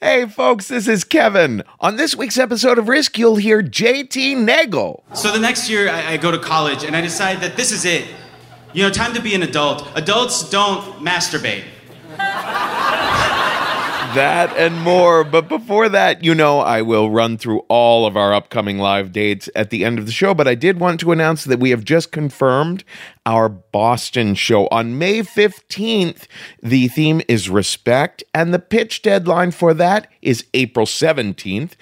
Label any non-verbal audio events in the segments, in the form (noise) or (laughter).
Hey, folks, this is Kevin. On this week's episode of Risk, you'll hear JT Nagel. So the next year, I, I go to college and I decide that this is it. You know, time to be an adult. Adults don't masturbate. (laughs) That and more. But before that, you know, I will run through all of our upcoming live dates at the end of the show. But I did want to announce that we have just confirmed our Boston show on May 15th. The theme is respect, and the pitch deadline for that is April 17th.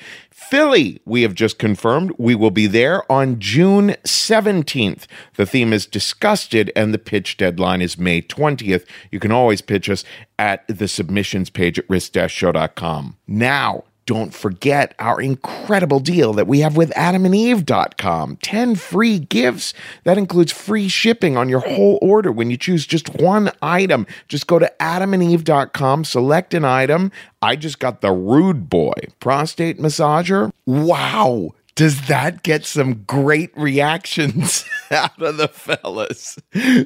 Philly, we have just confirmed we will be there on June 17th. The theme is disgusted and the pitch deadline is May 20th. You can always pitch us at the submissions page at risk-show.com. Now, don't forget our incredible deal that we have with adamandeve.com. 10 free gifts. That includes free shipping on your whole order when you choose just one item. Just go to adamandeve.com, select an item. I just got the Rude Boy prostate massager. Wow. Does that get some great reactions (laughs) out of the fellas?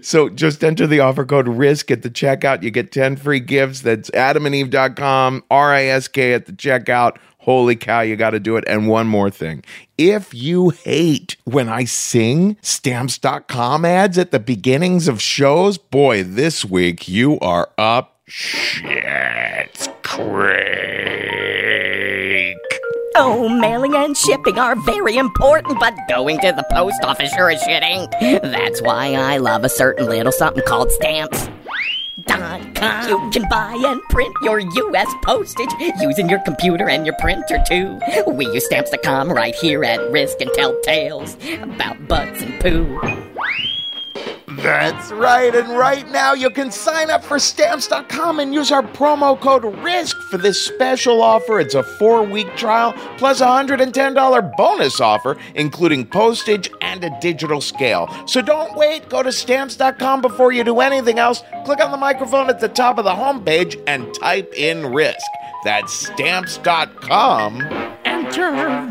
So just enter the offer code RISK at the checkout. You get 10 free gifts. That's adamandeve.com, R I S K at the checkout. Holy cow, you got to do it. And one more thing. If you hate when I sing stamps.com ads at the beginnings of shows, boy, this week you are up shit creek. Oh, mailing and shipping are very important, but going to the post office sure shit ain't. That's why I love a certain little something called stamps. Com. You can buy and print your U.S. postage using your computer and your printer too. We use stamps.com right here at Risk and tell tales about butts and poo. That's right. And right now, you can sign up for stamps.com and use our promo code RISK for this special offer. It's a four week trial plus a $110 bonus offer, including postage and a digital scale. So don't wait. Go to stamps.com before you do anything else. Click on the microphone at the top of the homepage and type in RISK. That's stamps.com. Enter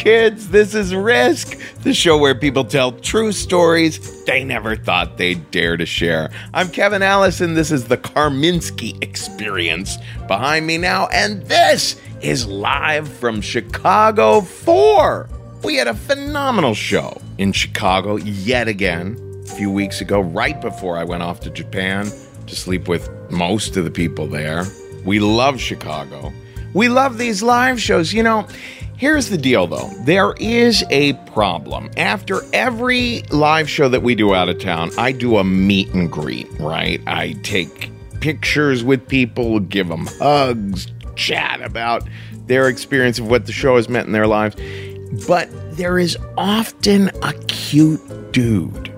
Kids. This is Risk, the show where people tell true stories they never thought they'd dare to share. I'm Kevin Allison. This is the Karminski Experience behind me now, and this is live from Chicago 4. We had a phenomenal show in Chicago yet again a few weeks ago, right before I went off to Japan to sleep with most of the people there. We love Chicago. We love these live shows. You know, Here's the deal though there is a problem. After every live show that we do out of town, I do a meet and greet, right? I take pictures with people, give them hugs, chat about their experience of what the show has meant in their lives. But there is often a cute dude,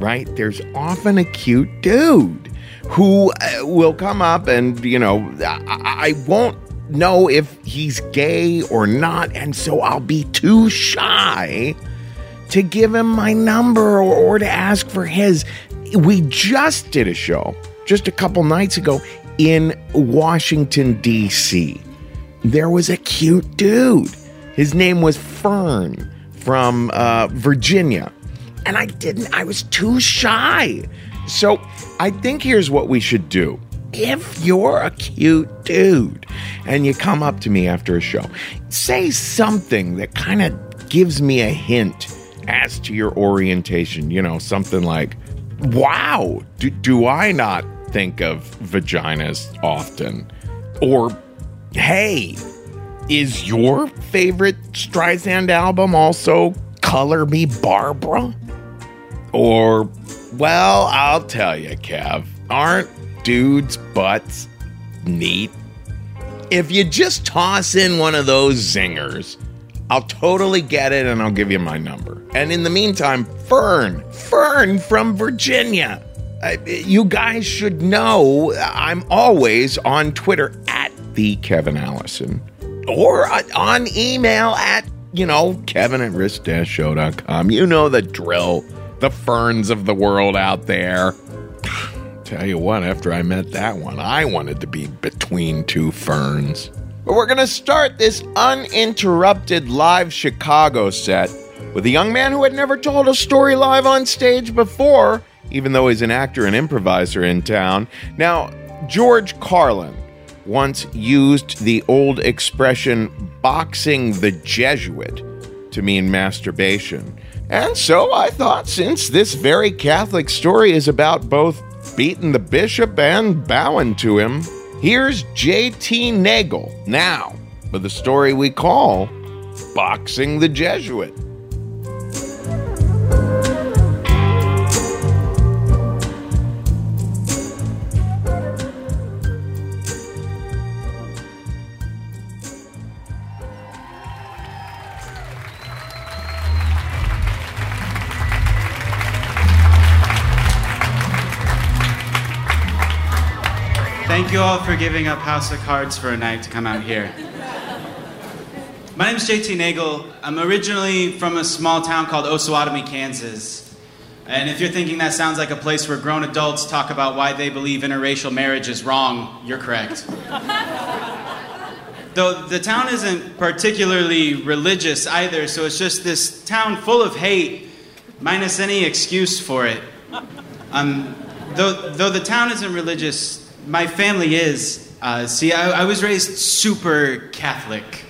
right? There's often a cute dude who uh, will come up and, you know, I, I won't know if he's gay or not, and so I'll be too shy to give him my number or, or, to ask for his. We just did a show just a couple nights ago in Washington, D.C. There was a cute dude. His name was Fern from uh, Virginia. And I didn't, I was too shy. So I think here's what we should do if you're a cute dude and you come up to me after a show, say something that kind of gives me a hint as to your orientation. You know, something like, wow, do, do I not think of vaginas often? Or, hey, is your favorite Streisand album also Color Me Barbra? Or, well, I'll tell you, Kev, aren't dudes' butts neat? If you just toss in one of those zingers, I'll totally get it and I'll give you my number. And in the meantime, Fern, Fern from Virginia. Uh, you guys should know I'm always on Twitter at the Kevin Allison or on email at, you know, kevin at risk-show.com. You know the drill. The ferns of the world out there. Tell you what, after I met that one, I wanted to be between two ferns. But we're going to start this uninterrupted live Chicago set with a young man who had never told a story live on stage before even though he's an actor and improviser in town. Now, George Carlin once used the old expression boxing the Jesuit to mean masturbation. And so I thought, since this very Catholic story is about both beating the bishop and bowing to him, here's J.T. Nagel now for the story we call Boxing the Jesuit. All for giving up House of Cards for a night to come out here. My name is JT Nagel. I'm originally from a small town called Osawatomie, Kansas. And if you're thinking that sounds like a place where grown adults talk about why they believe interracial marriage is wrong, you're correct. (laughs) Though the town isn't particularly religious either, so it's just this town full of hate, minus any excuse for it. Um, though, though the town isn't religious, my family is. Uh, see, I, I, was raised super Catholic.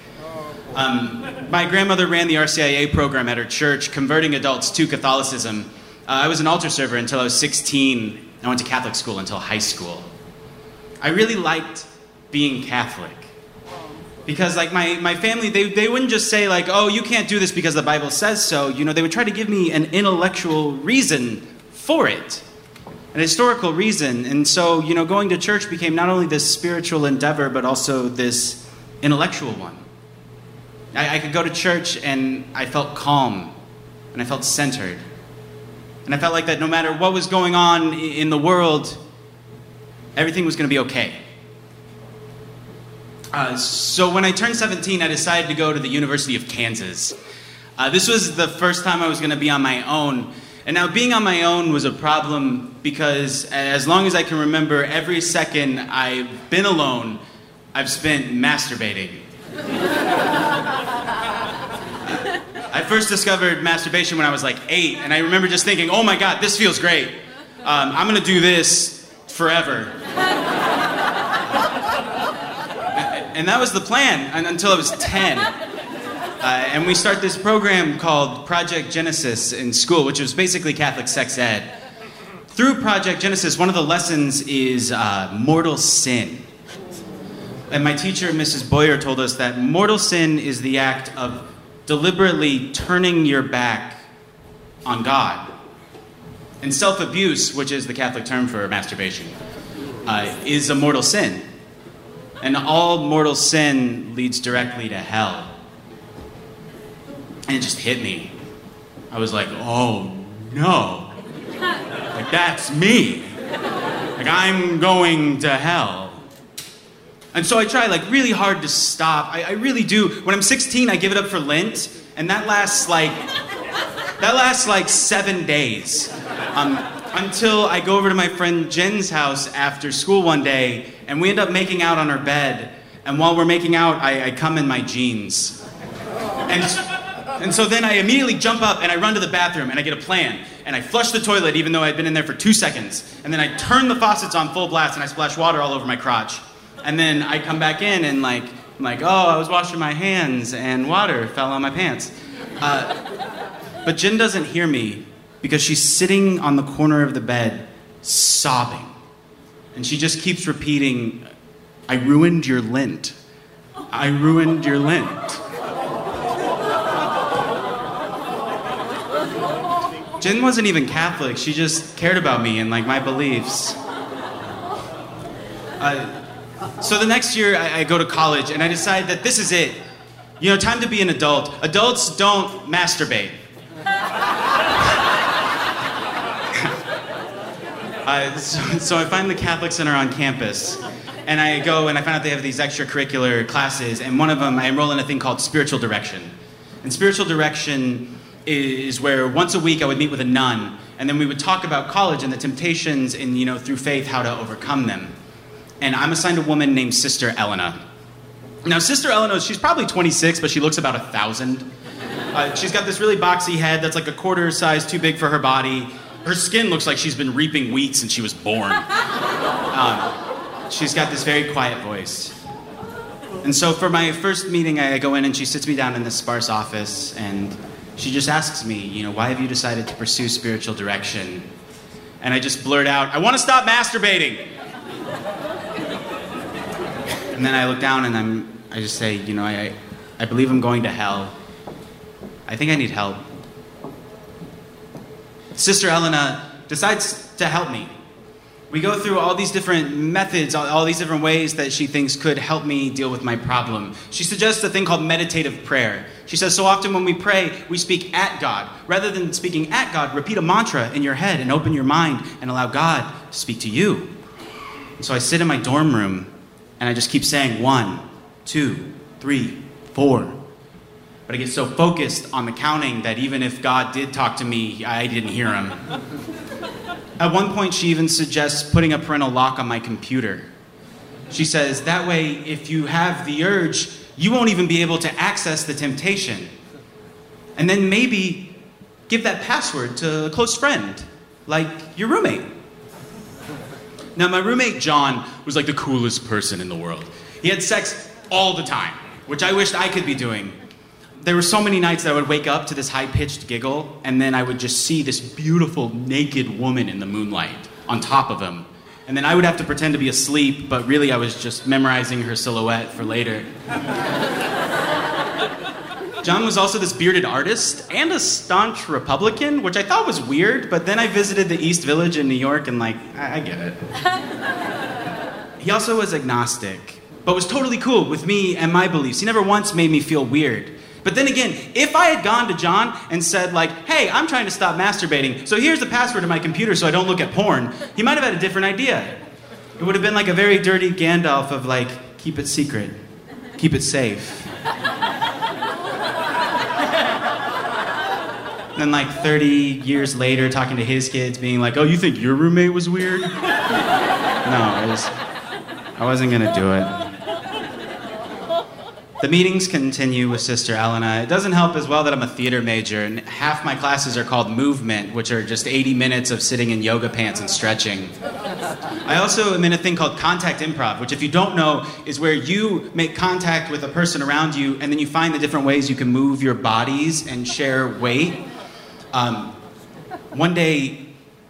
Um, my grandmother ran the RCIA program at her church, converting adults to Catholicism. Uh, I was an altar server until I was 16. I went to Catholic school until high school. I really liked being Catholic. Because like my, my family, they, they wouldn't just say like, oh, you can't do this because the Bible says so. You know, they would try to give me an intellectual reason for it an historical reason. And so, you know, going to church became not only this spiritual endeavor, but also this intellectual one. I, I, could go to church and I felt calm and I felt centered. And I felt like that no matter what was going on in the world, everything was going to be okay. Uh, so when I turned 17, I decided to go to the University of Kansas. Uh, this was the first time I was going to be on my own. And now being on my own was a problem because as long as I can remember, every second I've been alone, I've spent masturbating. I first discovered masturbation when I was like eight, and I remember just thinking, oh my god, this feels great. Um, I'm gonna do this forever. (laughs) and that was the plan until I was 10. Uh, and we start this program called Project Genesis in school, which was basically Catholic sex ed. Through Project Genesis, one of the lessons is uh, mortal sin. And my teacher, Mrs. Boyer, told us that mortal sin is the act of deliberately turning your back on God. And self abuse, which is the Catholic term for masturbation, uh, is a mortal sin. And all mortal sin leads directly to hell. And it just hit me. I was like, oh no. Like, that's me. Like, I'm going to hell. And so I try like really hard to stop. I, I really do. When I'm 16, I give it up for Lent, and that lasts like that lasts like seven days. Um, until I go over to my friend Jen's house after school one day, and we end up making out on her bed. And while we're making out, I, I come in my jeans. And And so then I immediately jump up and I run to the bathroom and I get a plan. And I flush the toilet even though I'd been in there for two seconds. And then I turn the faucets on full blast and I splash water all over my crotch. And then I come back in and like, I'm like, oh, I was washing my hands and water fell on my pants. Uh, but Jen doesn't hear me because she's sitting on the corner of the bed sobbing. And she just keeps repeating, I ruined your lint. I ruined your lint. Jen wasn't even Catholic. She just cared about me and like my beliefs. Uh, so the next year, I, I go to college and I decide that this is it. You know, time to be an adult. Adults don't masturbate. (laughs) Uh, so, so I find the Catholic Center on campus, and I go and I find out they have these extracurricular classes, and one of them I enroll in a thing called spiritual direction. And spiritual direction is where once a week I would meet with a nun, and then we would talk about college and the temptations, and you know through faith how to overcome them. And I'm assigned a woman named Sister Elena. Now, Sister Elena, she's probably 26, but she looks about a thousand. Uh, she's got this really boxy head that's like a quarter size too big for her body. Her skin looks like she's been reaping wheat since she was born. (laughs) Um, she's got this very quiet voice. And so for my first meeting, I go in and she sits me down in this sparse office and she just asks me, you know, why have you decided to pursue spiritual direction? And I just blurt out, I want to stop masturbating. and then I look down and I'm, I just say, you know, I, I believe I'm going to hell. I think I need help. Sister Elena decides to help me. We go through all these different methods, all, all, these different ways that she thinks could help me deal with my problem. She suggests a thing called meditative prayer. She says, So often when we pray, we speak at God. Rather than speaking at God, repeat a mantra in your head and open your mind and allow God to speak to you. And so I sit in my dorm room and I just keep saying one, two, three, four, but I get so focused on the counting that even if God did talk to me, I didn't hear him. (laughs) At one point, she even suggests putting a parental lock on my computer. She says, that way, if you have the urge, you won't even be able to access the temptation. And then maybe give that password to a close friend, like your roommate. Now, my roommate John was like the coolest person in the world. He had sex all the time, which I wished I could be doing there were so many nights that I would wake up to this high pitched giggle, and then I would just see this beautiful naked woman in the moonlight on top of him. And then I would have to pretend to be asleep, but really I was just memorizing her silhouette for later. John was also this bearded artist and a staunch Republican, which I thought was weird, but then I visited the East Village in New York and, like, I, I get it. (laughs) he also was agnostic, but was totally cool with me and my beliefs. He never once made me feel weird. But then again, if I had gone to John and said, like, hey, I'm trying to stop masturbating, so here's the password to my computer so I don't look at porn, he might have had a different idea. It would have been like a very dirty Gandalf of, like, keep it secret, keep it safe. (laughs) then, like, 30 years later, talking to his kids, being like, oh, you think your roommate was weird? (laughs) no, was, I wasn't gonna do it. The meetings continue with Sister Elena. It doesn't help as well that I'm a theater major, and half my classes are called movement, which are just 80 minutes of sitting in yoga pants and stretching. I also am in a thing called contact improv, which, if you don't know, is where you make contact with a person around you, and then you find the different ways you can move your bodies and share weight. Um, one day,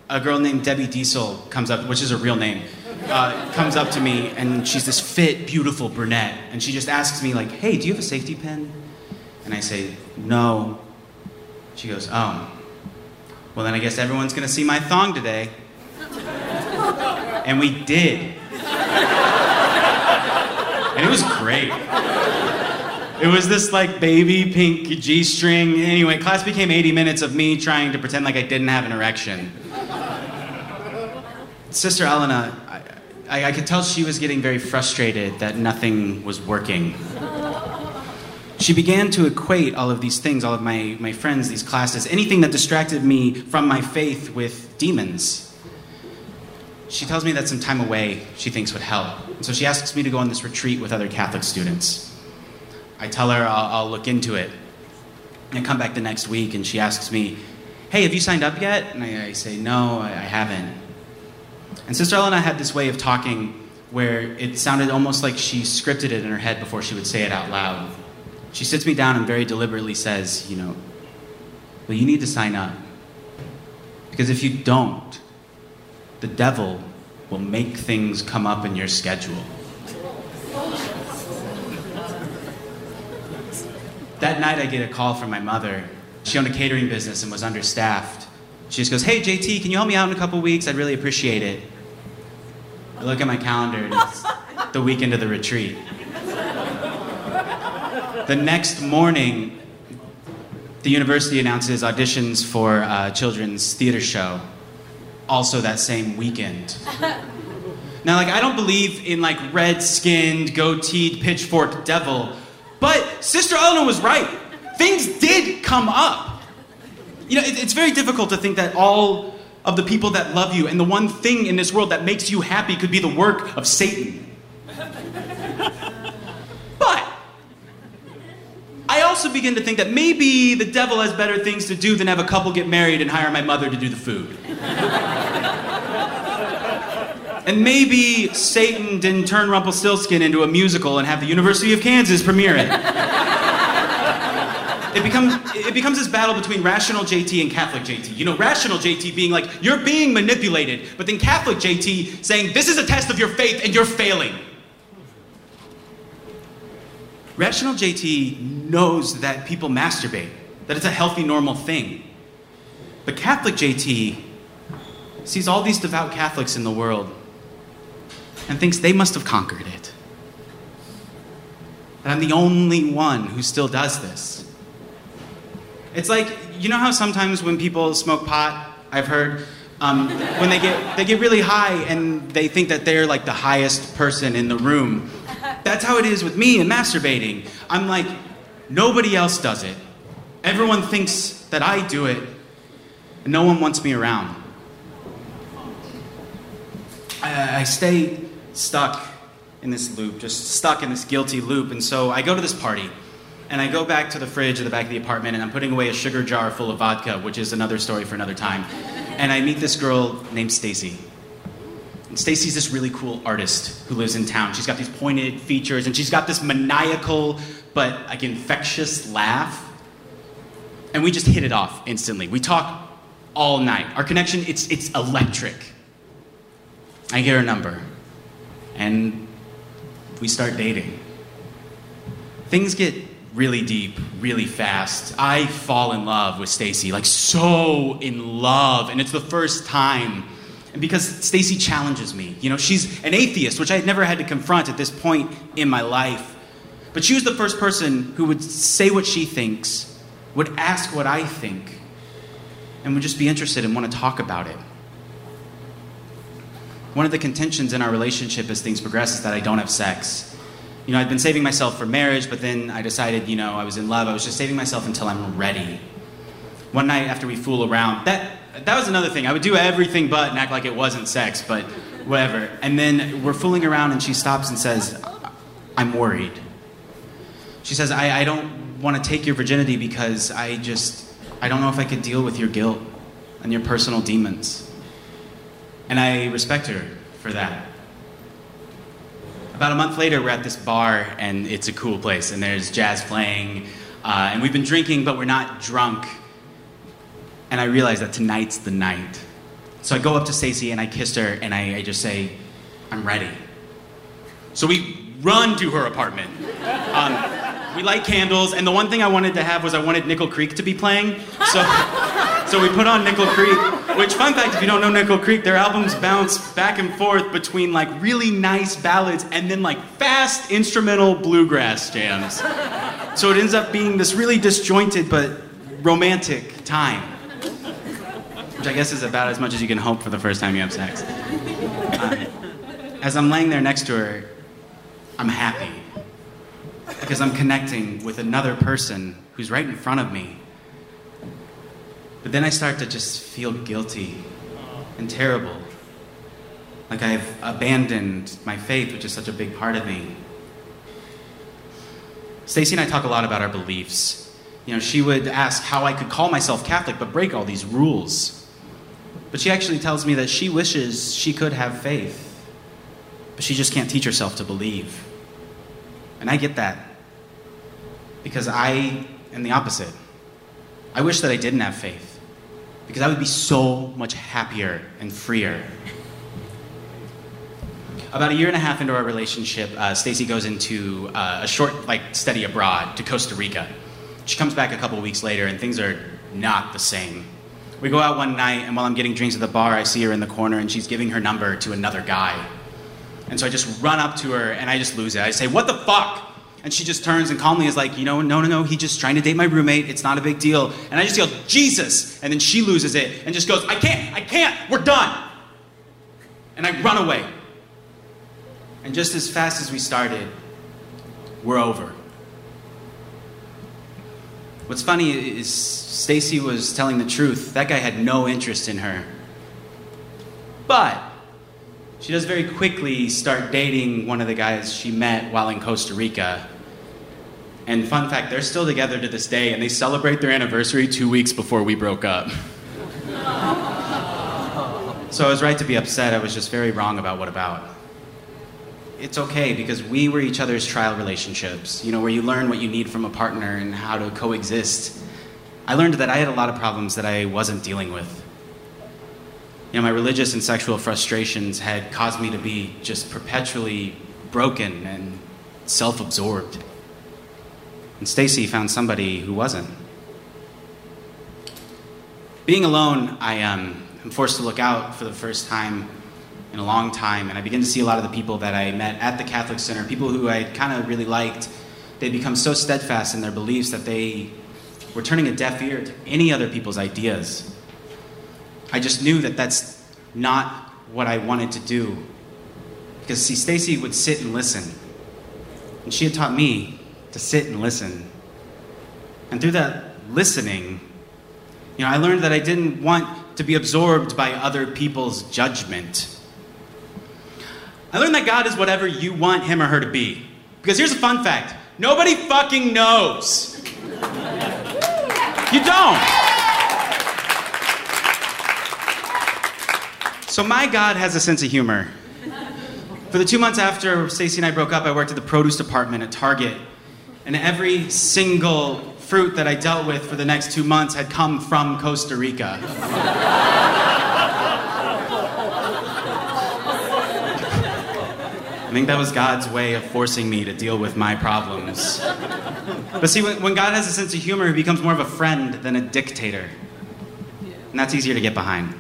a girl named Debbie Diesel comes up, which is a real name uh, comes up to me and she's this fit, beautiful brunette, and she just asks me like, "Hey, do you have a safety pin?" And I say, "No." She goes, "Oh, well then I guess everyone's gonna see my thong today." And we did, and it was great. It was this like baby pink G string. Anyway, class became 80 minutes of me trying to pretend like I didn't have an erection. Sister Elena, I, I could tell she was getting very frustrated that nothing was working. She began to equate all of these things, all of my, my friends, these classes, anything that distracted me from my faith with demons. She tells me that some time away she thinks would help. So she asks me to go on this retreat with other Catholic students. I tell her I'll, I'll look into it. And I come back the next week and she asks me, Hey, have you signed up yet? And I, I say, No, I, I haven't. And Sister Elena had this way of talking where it sounded almost like she scripted it in her head before she would say it out loud. She sits me down and very deliberately says, You know, well, you need to sign up. Because if you don't, the devil will make things come up in your schedule. That night, I get a call from my mother. She owned a catering business and was understaffed. She just goes, Hey, JT, can you help me out in a couple weeks? I'd really appreciate it. I look at my calendar it's the weekend of the retreat. The next morning, the university announces auditions for a children's theater show, also that same weekend. Now, like, I don't believe in like red skinned, goateed, pitchfork devil, but Sister Eleanor was right. Things did come up. You know, it, it's very difficult to think that all of the people that love you and the one thing in this world that makes you happy could be the work of Satan. (laughs) but I also begin to think that maybe the devil has better things to do than have a couple get married and hire my mother to do the food. (laughs) and maybe Satan didn't turn Rumpelstiltskin into a musical and have the University of Kansas premiere it. (laughs) It becomes, it becomes this battle between rational JT and Catholic JT. You know, rational JT being like, you're being manipulated, but then Catholic JT saying, this is a test of your faith and you're failing. Rational JT knows that people masturbate, that it's a healthy, normal thing. But Catholic JT sees all these devout Catholics in the world and thinks they must have conquered it. That I'm the only one who still does this. It's like, you know how sometimes when people smoke pot, I've heard, um, when they get, they get really high and they think that they're like the highest person in the room. That's how it is with me and masturbating. I'm like, nobody else does it. Everyone thinks that I do it, and no one wants me around. I, I stay stuck in this loop, just stuck in this guilty loop, and so I go to this party and I go back to the fridge at the back of the apartment and I'm putting away a sugar jar full of vodka, which is another story for another time. And I meet this girl named Stacy. And Stacy's this really cool artist who lives in town. She's got these pointed features and she's got this maniacal but like infectious laugh. And we just hit it off instantly. We talk all night. Our connection, it's, it's electric. I get her number. And we start dating. Things get really deep, really fast. I fall in love with Stacy, like so in love, and it's the first time. And because Stacy challenges me, you know, she's an atheist, which I had never had to confront at this point in my life. But she was the first person who would say what she thinks, would ask what I think, and would just be interested and want to talk about it. One of the contentions in our relationship as things progress is that I don't have sex you know, I'd been saving myself for marriage, but then I decided, you know, I was in love. I was just saving myself until I'm ready. One night after we fool around, that that was another thing. I would do everything but and act like it wasn't sex, but whatever. And then we're fooling around, and she stops and says, "I'm worried." She says, "I, I don't want to take your virginity because I just I don't know if I could deal with your guilt and your personal demons." And I respect her for that. About a month later, we're at this bar, and it's a cool place, and there's jazz playing, uh, and we've been drinking, but we're not drunk. And I realize that tonight's the night. So I go up to Stacy and I kiss her, and I, I just say, I'm ready. So we run to her apartment. Um, we light candles, and the one thing I wanted to have was I wanted Nickel Creek to be playing. So, (laughs) so we put on Nickel Creek, which, fun fact, if you don't know Nickel Creek, their albums bounce back and forth between like really nice ballads and then like fast instrumental bluegrass jams. So it ends up being this really disjointed but romantic time. Which I guess is about as much as you can hope for the first time you have sex. Uh, as I'm laying there next to her, I'm happy. Because I'm connecting with another person who's right in front of me but then I start to just feel guilty and terrible. Like I've abandoned my faith, which is such a big part of me. Stacy and I talk a lot about our beliefs. You know, she would ask how I could call myself Catholic but break all these rules. But she actually tells me that she wishes she could have faith, but she just can't teach herself to believe. And I get that because I am the opposite. I wish that I didn't have faith because I would be so much happier and freer. About a year and a half into our relationship, uh, Stacy goes into uh, a short like study abroad to Costa Rica. She comes back a couple weeks later, and things are not the same. We go out one night, and while I'm getting drinks at the bar, I see her in the corner, and she's giving her number to another guy. And so I just run up to her, and I just lose it. I say, "What the fuck?" And she just turns and calmly is like, you know, no, no, no, he's just trying to date my roommate. It's not a big deal. And I just yell, Jesus! And then she loses it and just goes, I can't, I can't, we're done. And I run away. And just as fast as we started, we're over. What's funny is Stacy was telling the truth. That guy had no interest in her. But she does very quickly start dating one of the guys she met while in Costa Rica. And fun fact, they're still together to this day, and they celebrate their anniversary two weeks before we broke up. so I was right to be upset. I was just very wrong about what about. It's okay because we were each other's trial relationships, you know, where you learn what you need from a partner and how to coexist. I learned that I had a lot of problems that I wasn't dealing with. You know, my religious and sexual frustrations had caused me to be just perpetually broken and self absorbed. And Stacy found somebody who wasn't. Being alone, I um, am forced to look out for the first time in a long time, and I begin to see a lot of the people that I met at the Catholic Center, people who I kind of really liked. They become so steadfast in their beliefs that they were turning a deaf ear to any other people's ideas. I just knew that that's not what I wanted to do. Because, see, Stacy would sit and listen. And she had taught me to sit and listen. And through that listening, you know, I learned that I didn't want to be absorbed by other people's judgment. I learned that God is whatever you want him or her to be. Because here's a fun fact nobody fucking knows. You don't. So my God has a sense of humor. For the two months after Stacy and I broke up, I worked at the produce department at Target and every single fruit that I dealt with for the next two months had come from Costa Rica. I think that was God's way of forcing me to deal with my problems. But see, when, when God has a sense of humor, he becomes more of a friend than a dictator. And that's easier to get behind.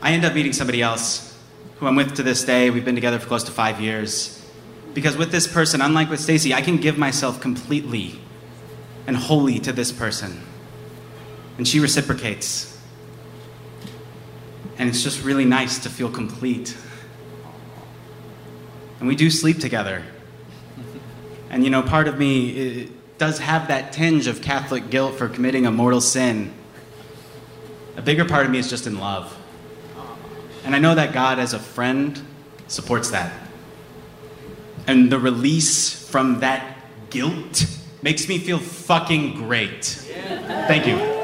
I end up meeting somebody else who I'm with to this day. We've been together for close to five years. Because with this person, unlike with Stacy, I can give myself completely and wholly to this person. And she reciprocates. And it's just really nice to feel complete. And we do sleep together. And you know, part of me does have that tinge of Catholic guilt for committing a mortal sin. A bigger part of me is just in love. And I know that God, as a friend, supports that. And the release from that guilt makes me feel fucking great. Thank you.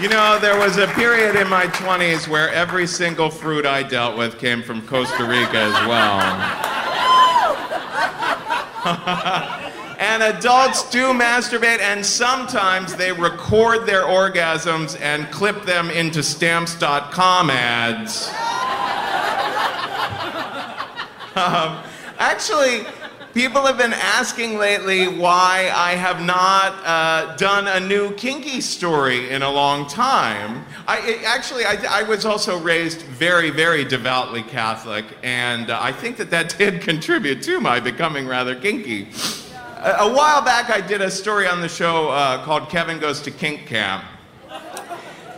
You know, there was a period in my 20s where every single fruit I dealt with came from Costa Rica as well. (laughs) and adults do masturbate, and sometimes they record their orgasms and clip them into stamps.com ads. (laughs) um, actually, people have been asking lately why I have not uh, done a new kinky story in a long time. I it, actually, I, I, was also raised very, very devoutly Catholic, and uh, I think that that (laughs) did contribute to my becoming rather kinky. A, a while back, I did a story on the show uh, called Kevin Goes to Kink Camp.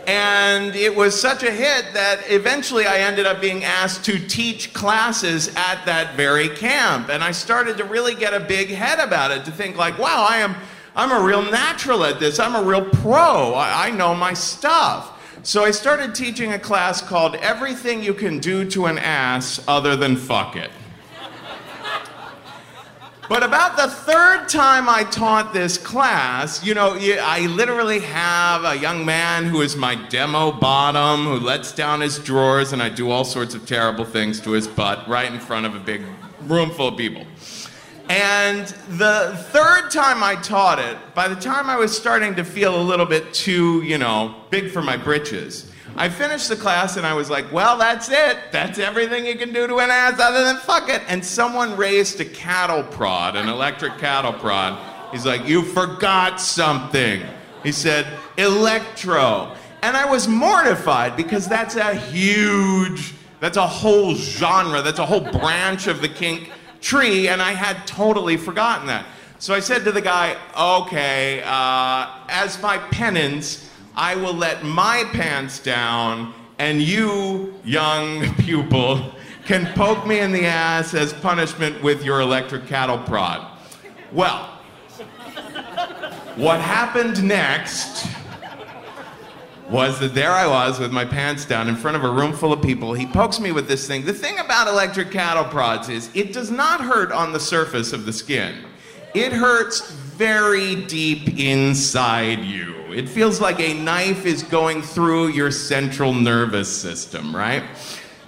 And it was such a hit that eventually I ended up being asked to teach classes at that very camp. And I started to really get a big head about it, to think like, wow, I am I'm a real natural at this. I'm a real pro. I, I know my stuff. So I started teaching a class called Everything You Can Do to an Ass Other Than Fuck It. But about the third time I taught this class, you know, I literally have a young man who is my demo bottom who lets down his drawers and I do all sorts of terrible things to his butt right in front of a big room full of people. And the third time I taught it, by the time I was starting to feel a little bit too, you know, big for my britches, I finished the class and I was like, well, that's it. That's everything you can do to an ass other than fuck it. And someone raised a cattle prod, an electric cattle prod. He's like, you forgot something. He said, electro. And I was mortified because that's a huge, that's a whole genre, that's a whole branch of the kink tree, and I had totally forgotten that. So I said to the guy, okay, uh, as my penance, I will let my pants down, and you, young pupil, can poke me in the ass as punishment with your electric cattle prod. Well, what happened next was that there I was with my pants down in front of a room full of people. He pokes me with this thing. The thing about electric cattle prods is it does not hurt on the surface of the skin. It hurts very deep inside you. It feels like a knife is going through your central nervous system, right?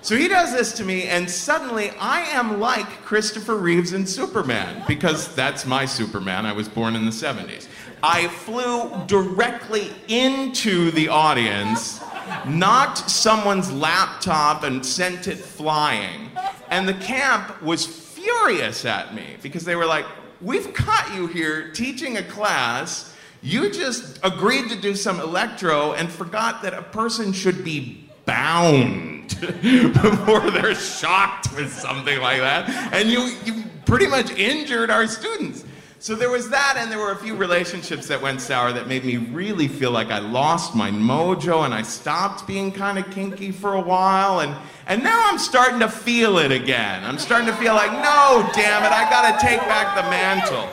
So he does this to me, and suddenly I am like Christopher Reeves in Superman, because that's my Superman. I was born in the 70s. I flew directly into the audience, knocked someone's laptop, and sent it flying. And the camp was furious at me because they were like, We've caught you here teaching a class you just agreed to do some electro and forgot that a person should be bound (laughs) before they're shocked with something like that. And you, you pretty much injured our students. So there was that, and there were a few relationships that went sour that made me really feel like I lost my mojo and I stopped being kind of kinky for a while. And, and now I'm starting to feel it again. I'm starting to feel like, no, damn it, I gotta take back the mantle.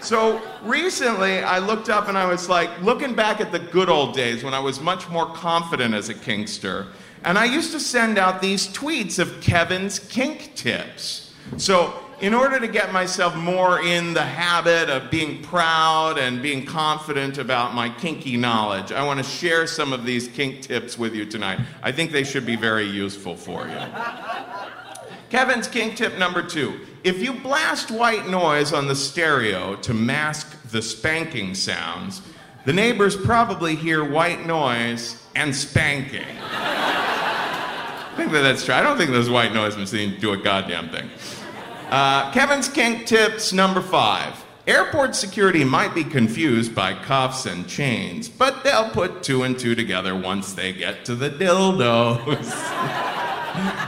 So recently, I looked up and I was like, looking back at the good old days when I was much more confident as a kinkster, and I used to send out these tweets of Kevin's kink tips. So, in order to get myself more in the habit of being proud and being confident about my kinky knowledge, I want to share some of these kink tips with you tonight. I think they should be very useful for you. Kevin's kink tip number two if you blast white noise on the stereo to mask the spanking sounds, the neighbors probably hear white noise and spanking. I (laughs) think that that's true. I don't think those white noise machines do a goddamn thing. Uh, Kevin's kink tips number five. Airport security might be confused by cuffs and chains, but they'll put two and two together once they get to the dildos.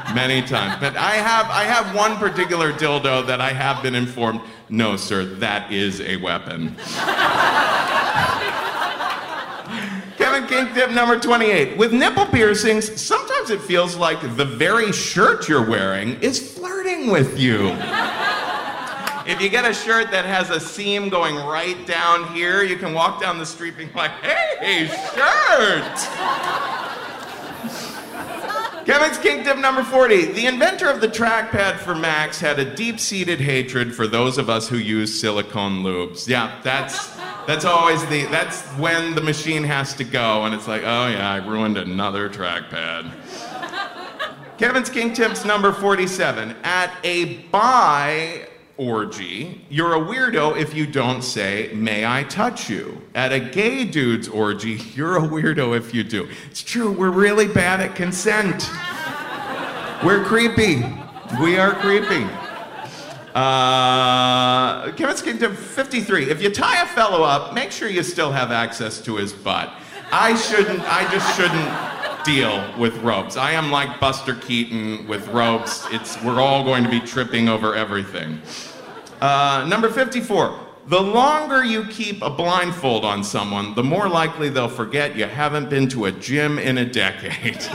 (laughs) many times. But I have, I have one particular dildo that I have been informed no, sir, that is a weapon. (laughs) Kevin King tip number 28. With nipple piercings, sometimes it feels like the very shirt you're wearing is flirting with you. if you get a shirt that has a seam going right down here, you can walk down the street being like, hey, shirt! Kevin's Tip number 40. The inventor of the trackpad for Macs had a deep seated hatred for those of us who use silicone lubes. Yeah, that's, that's always the, that's when the machine has to go, and it's like, oh yeah, I ruined another trackpad. Kevin's Kink Tips number 47. At a bi orgy, you're a weirdo if you don't say, May I touch you? At a gay dude's orgy, you're a weirdo if you do. It's true, we're really bad at consent. We're creepy. We are creepy. Uh, Kevin's to 53. If you tie a fellow up, make sure you still have access to his butt. I shouldn't, I just shouldn't deal with ropes. I am like Buster Keaton with ropes. It's, we're all going to be tripping over everything. Uh, number 54. The longer you keep a blindfold on someone, the more likely they'll forget you haven't been to a gym in a decade. (laughs)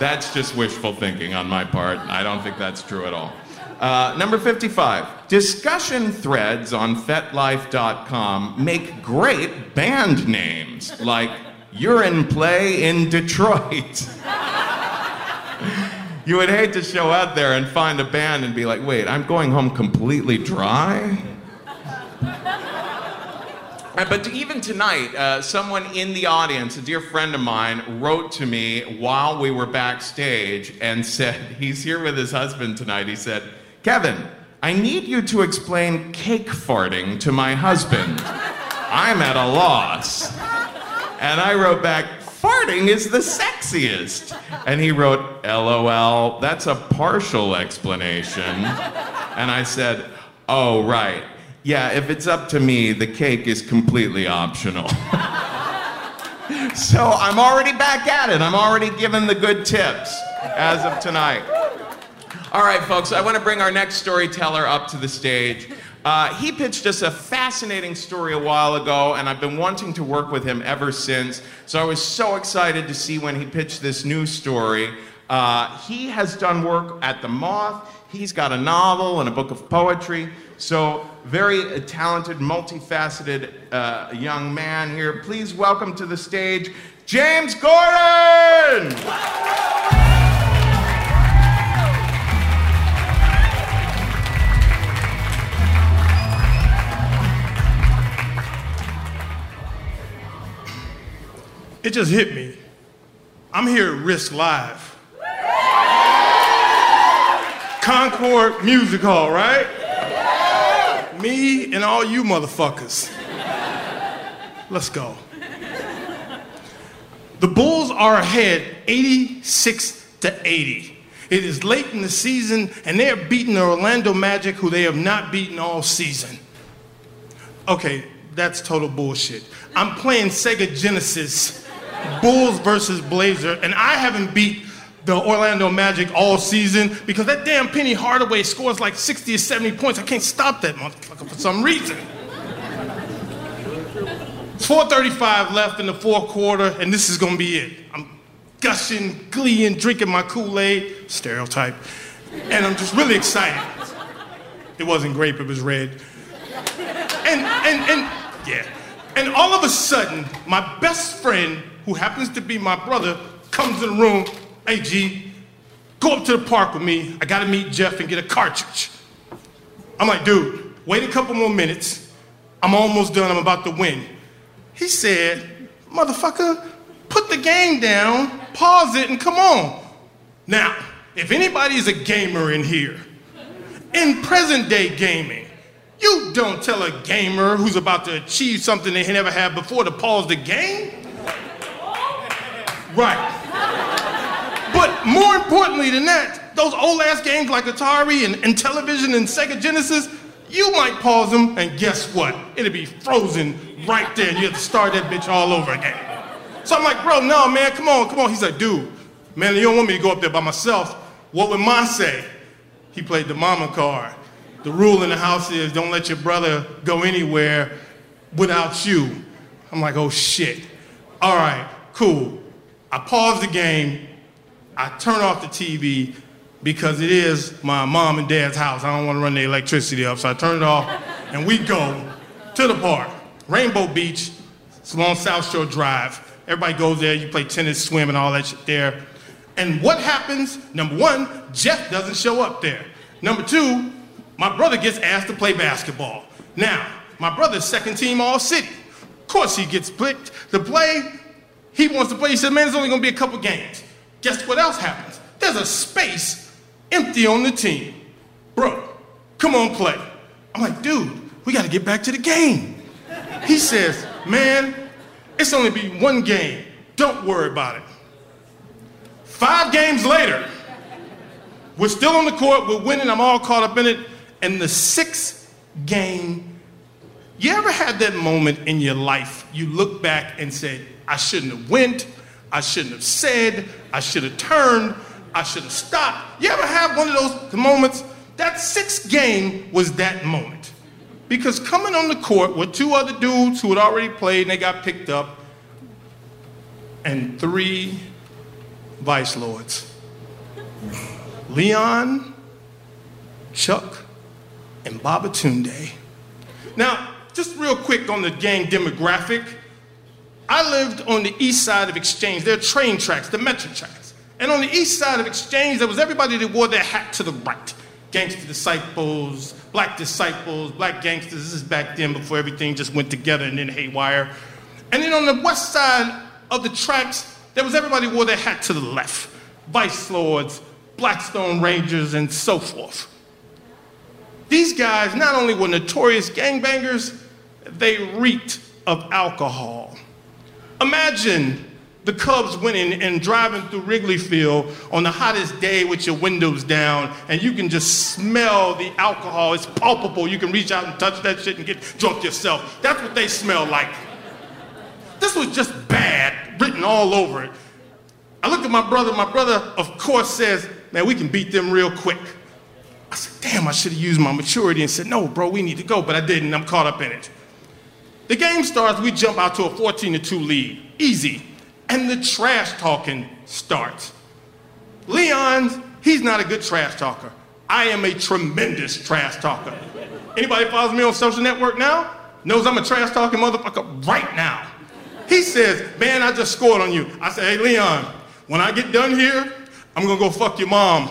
that's just wishful thinking on my part. I don't think that's true at all. Uh, number 55. Discussion threads on FetLife.com make great band names, like You're in Play in Detroit. you would hate to show out there and find a band and be like, wait, I'm going home completely dry? Uh, But even tonight, uh, someone in the audience, a dear friend of mine, wrote to me while we were backstage and said, (laughs) he's here with his husband tonight. He said, Kevin, I need you to explain cake farting to my husband. I'm at a loss. And I wrote back, farting is the sexiest. And he wrote, LOL, that's a partial explanation. And I said, oh, right. Yeah, if it's up to me, the cake is completely optional. so I'm already back at it. I'm already giving the good tips as of tonight. All right, folks, I want to bring our next storyteller up to the stage. Uh, he pitched us a fascinating story a while ago, and I've been wanting to work with him ever since. So I was so excited to see when he pitched this new story. Uh, he has done work at The Moth, he's got a novel and a book of poetry. So, very uh, talented, multifaceted uh, young man here. Please welcome to the stage James Gordon! It just hit me. I'm here at Risk Live. Concord Music Hall, right? Me and all you motherfuckers. Let's go. The Bulls are ahead 86 to 80. It is late in the season, and they are beating the Orlando Magic, who they have not beaten all season. Okay, that's total bullshit. I'm playing Sega Genesis, Bulls versus Blazer, and I haven't beat the Orlando Magic all season because that damn Penny Hardaway scores like 60 or 70 points. I can't stop that motherfucker for some reason. 4:35 left in the fourth quarter, and this is gonna be it. I'm gushing, gleeing, drinking my Kool-Aid, stereotype, and I'm just really excited. It wasn't grape, it was red. And and and yeah. And all of a sudden, my best friend, who happens to be my brother, comes in the room. Hey G, go up to the park with me. I gotta meet Jeff and get a cartridge. I'm like, dude, wait a couple more minutes. I'm almost done. I'm about to win. He said, motherfucker, put the game down, pause it, and come on. Now, if anybody is a gamer in here, in present day gaming, you don't tell a gamer who's about to achieve something they never had before to pause the game. Right. But more importantly than that, those old ass games like Atari and, and television and Sega Genesis, you might pause them, and guess what? It'll be frozen right there. and You have to start that bitch all over again. So I'm like, bro, no, man, come on, come on. He's like, dude, man, you don't want me to go up there by myself. What would Ma say? He played the mama card. The rule in the house is don't let your brother go anywhere without you. I'm like, oh shit. All right, cool. I pause the game. I turn off the TV because it is my mom and dad's house. I don't want to run the electricity up, so I turn it off and we go to the park. Rainbow Beach, it's along South Shore Drive. Everybody goes there, you play tennis, swim, and all that shit there. And what happens? Number one, Jeff doesn't show up there. Number two, my brother gets asked to play basketball. Now, my brother's second team all city. Of course he gets picked to play. He wants to play. He said, man, it's only gonna be a couple games. Guess what else happens? There's a space empty on the team. Bro, come on, play. I'm like, dude, we gotta get back to the game. He says, man, it's only be one game. Don't worry about it. Five games later, we're still on the court, we're winning, I'm all caught up in it. And the sixth game, you ever had that moment in your life you look back and said, I shouldn't have went, I shouldn't have said, I should have turned, I should have stopped. You ever have one of those moments? That sixth game was that moment. Because coming on the court were two other dudes who had already played and they got picked up, and three vice lords Leon, Chuck and Babatunde. Now, just real quick on the gang demographic. I lived on the east side of Exchange. There are train tracks, the metro tracks. And on the east side of Exchange, there was everybody that wore their hat to the right. Gangster disciples, black disciples, black gangsters. This is back then before everything just went together and then haywire. And then on the west side of the tracks, there was everybody wore their hat to the left. Vice lords, Blackstone Rangers, and so forth. These guys not only were notorious gangbangers, they reeked of alcohol. Imagine the Cubs winning and driving through Wrigley Field on the hottest day with your windows down, and you can just smell the alcohol. It's palpable. You can reach out and touch that shit and get drunk yourself. That's what they smell like. This was just bad, written all over it. I looked at my brother. My brother, of course, says, Man, we can beat them real quick. I said, Damn, I should have used my maturity and said, No, bro, we need to go, but I didn't. I'm caught up in it. The game starts, we jump out to a 14 to 2 lead. Easy. And the trash talking starts. Leon, he's not a good trash talker. I am a tremendous trash talker. Anybody follows me on social network now knows I'm a trash talking motherfucker right now. He says, Man, I just scored on you. I said, Hey, Leon, when I get done here, I'm gonna go fuck your mom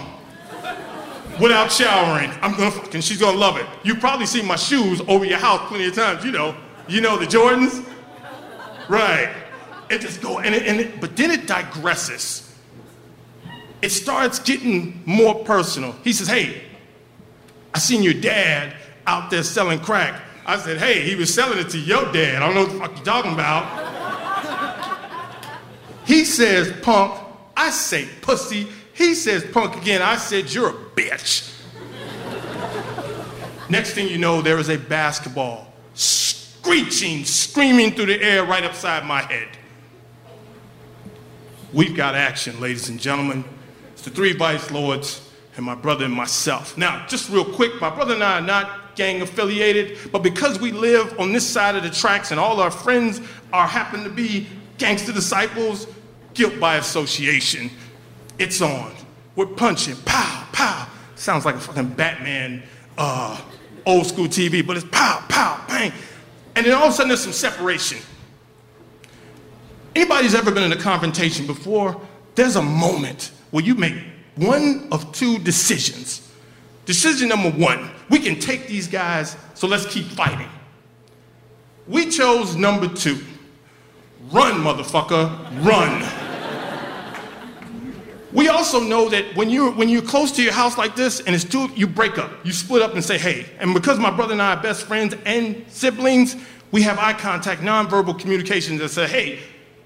without showering. I'm gonna fucking, she's gonna love it. You probably seen my shoes over your house plenty of times, you know. You know the Jordans? Right. It just go, and it, and it, but then it digresses. It starts getting more personal. He says, Hey, I seen your dad out there selling crack. I said, Hey, he was selling it to your dad. I don't know what the fuck you're talking about. he says, Punk. I say, Pussy. He says, Punk again. I said, You're a bitch. Next thing you know, there is a basketball screeching, screaming through the air right upside my head. We've got action, ladies and gentlemen. It's the three vice lords and my brother and myself. Now, just real quick, my brother and I are not gang affiliated, but because we live on this side of the tracks and all our friends are happen to be gangster disciples, guilt by association, it's on. We're punching, pow, pow. Sounds like a fucking Batman uh, old school TV, but it's pow, pow, bang. And then all of a sudden there's some separation. Anybody's ever been in a confrontation before? There's a moment where you make one of two decisions. Decision number one, we can take these guys, so let's keep fighting. We chose number two. Run, motherfucker, run. We also know that when you're, when you're close to your house like this and it's two, you break up. You split up and say, hey. And because my brother and I are best friends and siblings, we have eye contact, nonverbal communications that say, hey,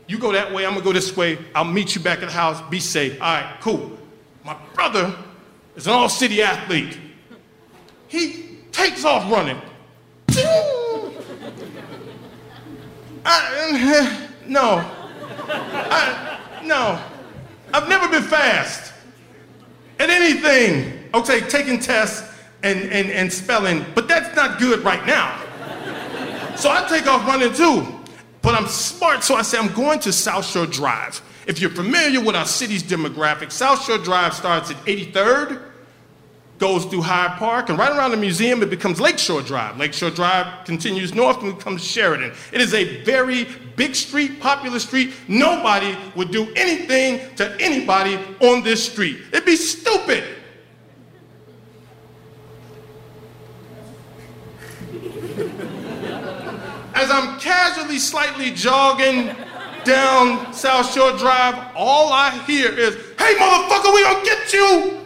you go that way, I'm gonna go this way. I'll meet you back at the house. Be safe. All right, cool. My brother is an all city athlete. He takes off running. I, (laughs) no. I, no. I've never been fast at anything. Okay, taking tests and, and, and spelling, but that's not good right now. So I take off running too. But I'm smart, so I say I'm going to South Shore Drive. If you're familiar with our city's demographic, South Shore Drive starts at 83rd, goes through Hyde Park, and right around the museum, it becomes Lakeshore Drive. Lakeshore Drive continues north and becomes Sheridan. It is a very big street, popular street. Nobody would do anything to anybody on this street. It'd be stupid. (laughs) As I'm casually, slightly jogging down South Shore Drive, all I hear is, hey, motherfucker, we gonna get you!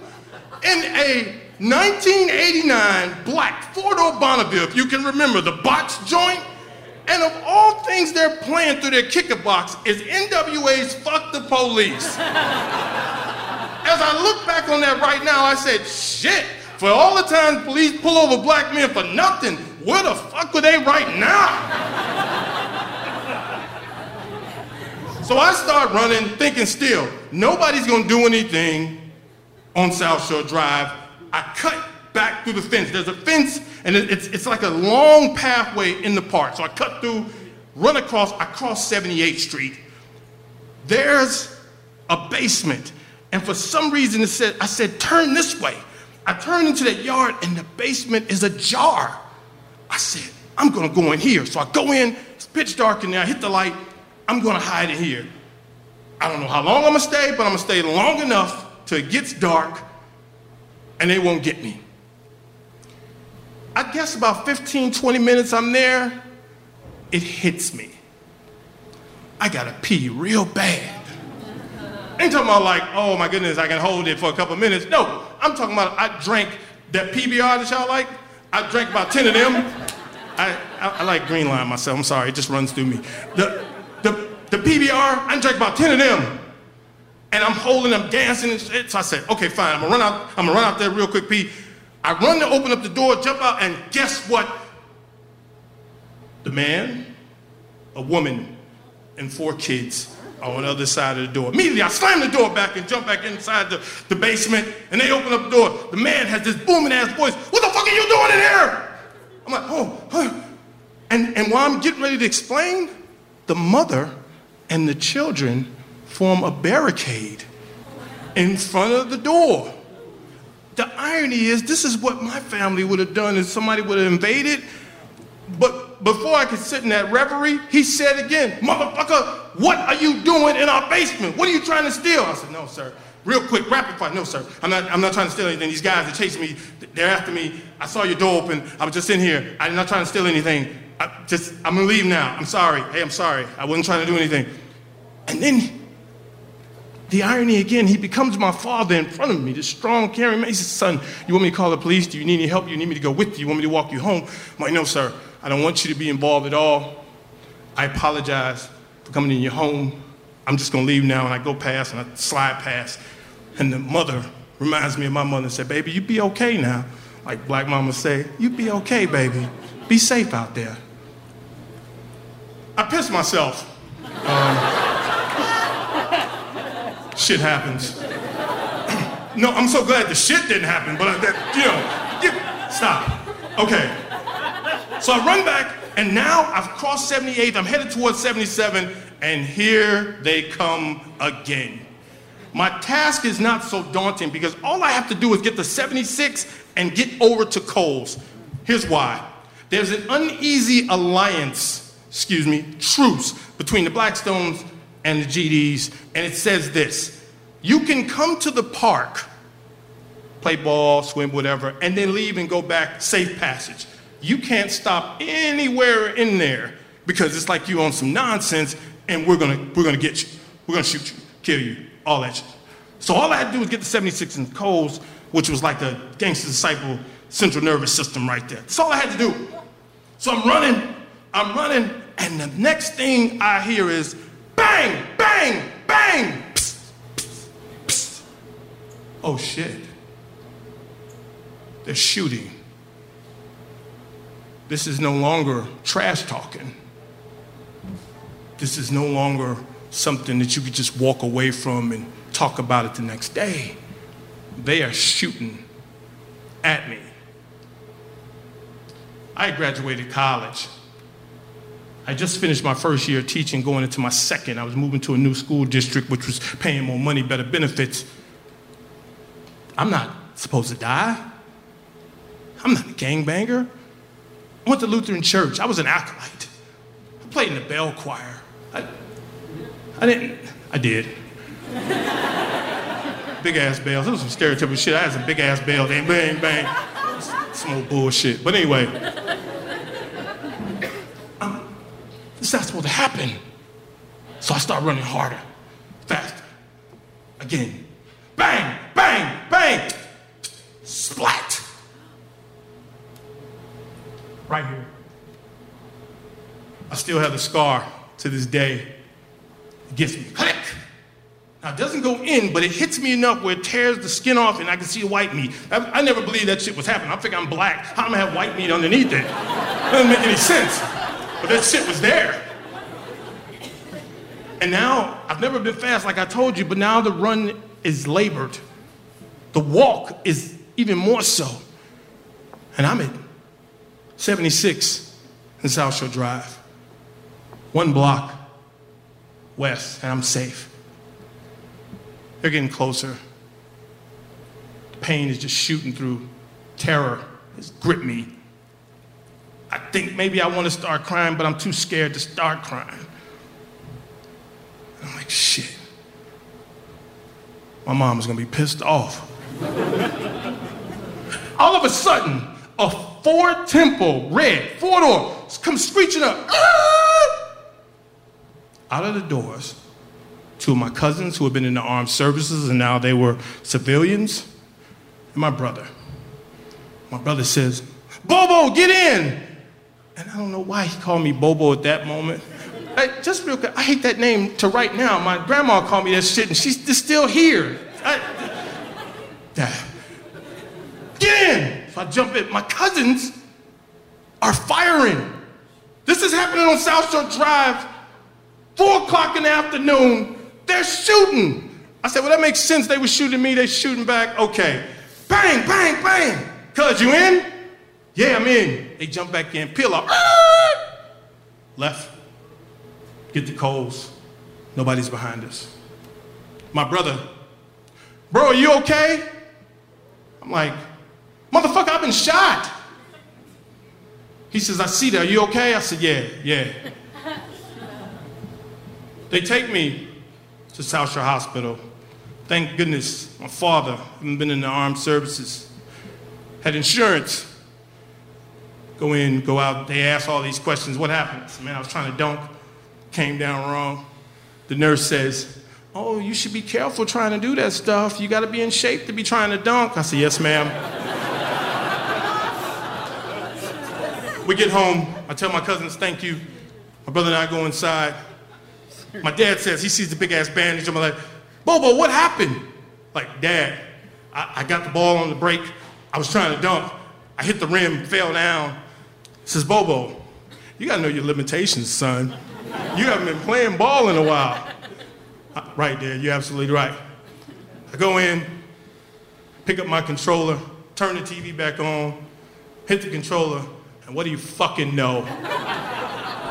In a 1989 black four-door Bonneville, if you can remember, the box joint. And of all things they're playing through their kicker box is NWA's Fuck the Police. As I look back on that right now, I said, shit, for all the times police pull over black men for nothing, where the fuck were they right now? so I start running, thinking still, nobody's gonna do anything on South Shore Drive. I cut back through the fence. There's a fence, and it's, it's like a long pathway in the park. So I cut through, run across, I cross 78th Street. There's a basement. And for some reason, it said, I said, turn this way. I turn into that yard and the basement is ajar. I said, I'm gonna go in here. So I go in, it's pitch dark in there, I hit the light, I'm gonna hide in here. I don't know how long I'm gonna stay, but I'm gonna stay long enough till it gets dark and they won't get me. I guess about 15, 20 minutes I'm there, it hits me. I gotta pee real bad. Ain't talking about like, oh my goodness, I can hold it for a couple minutes. No, I'm talking about I drank that PBR that y'all like. I drank about 10 of them. I, I, I like green line myself. I'm sorry, it just runs through me. The, the, the PBR, I drank about 10 of them. And I'm holding them, dancing and shit. So I said, okay, fine, I'm gonna run out, I'm gonna run out there real quick, Pete. I run to open up the door, jump out, and guess what? The man, a woman, and four kids are on the other side of the door. Immediately, I slam the door back and jump back inside the, the basement, and they open up the door. The man has this booming ass voice, What the fuck are you doing in here? I'm like, Oh, huh. And, and while I'm getting ready to explain, the mother and the children form a barricade in front of the door. The irony is, this is what my family would have done if somebody would have invaded. But before I could sit in that reverie, he said again, Motherfucker, what are you doing in our basement? What are you trying to steal? I said, No, sir. Real quick, rapid fire. No, sir. I'm not, I'm not trying to steal anything. These guys are chasing me. They're after me. I saw your door open. I was just in here. I'm not trying to steal anything. I just, I'm gonna leave now. I'm sorry. Hey, I'm sorry. I wasn't trying to do anything. And then the irony again, he becomes my father in front of me, this strong, caring man. He says, Son, you want me to call the police? Do you need any help? You need me to go with you? You want me to walk you home? I'm like, No, sir. I don't want you to be involved at all. I apologize for coming in your home. I'm just gonna leave now. And I go past and I slide past. And the mother reminds me of my mother and said, Baby, you be okay now. Like black mama say, You be okay, baby. Be safe out there. I pissed myself. Um, shit happens. no, I'm so glad the shit didn't happen, but that, you know, stop. Okay. So I run back, and now I've crossed 78, I'm headed towards 77, and here they come again. My task is not so daunting because all I have to do is get to 76 and get over to Coles. Here's why. There's an uneasy alliance, excuse me, truce between the Blackstones and the GDs, and it says this You can come to the park, play ball, swim, whatever, and then leave and go back safe passage. You can't stop anywhere in there because it's like you on some nonsense and we're gonna, we're gonna get you. We're gonna shoot you, kill you, all that shit. So all I had to do was get the 76 in Coles, which was like the gangster disciple central nervous system right there. That's all I had to do. So I'm running, I'm running, and the next thing I hear is bang, bang, bang. Psst, psst, psst. Oh shit. They're shooting. This is no longer trash talking. This is no longer something that you could just walk away from and talk about it the next day. They are shooting at me. I graduated college. I just finished my first year teaching, going into my second. I was moving to a new school district, which was paying more money, better benefits. I'm not supposed to die. I'm not a gangbanger. I went to Lutheran church. I was an acolyte. I played in the bell choir. I, I didn't, I did. (laughs) big ass bells. It was some stereotypical shit. I had some big ass bells. Bang, bang, bang. Some old bullshit. But anyway, um, this not supposed to happen. So I start running harder, faster. Again. Bang, bang, bang. Splat. Right here. I still have the scar to this day. It gets me. Click. Now, it doesn't go in, but it hits me enough where it tears the skin off and I can see white meat. I, I never believed that shit was happening. I think I'm black. How am I have white meat underneath it? Doesn't make any sense. But that shit was there. And now, I've never been fast like I told you, but now the run is labored. The walk is even more so. And I'm at 76 in South Shore Drive. One block west, and I'm safe. They're getting closer. The pain is just shooting through. Terror has gripped me. I think maybe I want to start crying, but I'm too scared to start crying. I'm like, shit. My mom is gonna be pissed off. (laughs) All of a sudden, a Ford Tempo, red, four door, comes screeching up. Ah! Out of the doors, two of my cousins who had been in the armed services and now they were civilians, and my brother. My brother says, Bobo, get in! And I don't know why he called me Bobo at that moment. I, just real quick, I hate that name to right now. My grandma called me that shit and she's still here. I, get in! So I jump in. My cousins are firing. This is happening on South Shore Drive, four o'clock in the afternoon. They're shooting. I said, well, that makes sense. They were shooting me, they shooting back. Okay. Bang, bang, bang. Cuz, you in? Yeah, I'm in. They jump back in, peel up. (gasps) Left. Get the Coles. Nobody's behind us. My brother, bro, are you okay? I'm like, motherfucker, I've been shot. He says, I see that. Are you okay? I said, yeah, yeah. (laughs) they take me to South Shore Hospital. Thank goodness my father, having been in the armed services, had insurance. Go in, go out. They ask all these questions. What happened? Man, I was trying to dunk. Came down wrong. The nurse says, oh, you should be careful trying to do that stuff. You got to be in shape to be trying to dunk. I said, yes, ma'am. we get home. I tell my cousins, thank you. My brother and I go inside. My dad says, he sees the big ass bandage. I'm like, Bobo, what happened? Like, Dad, I, I got the ball on the break. I was trying to dunk. I hit the rim, fell down. Says, Bobo, you gotta know your limitations, son. You haven't been playing ball in a while. Right there, you're absolutely right. I go in, pick up my controller, turn the TV back on, hit the controller, and what do you fucking know?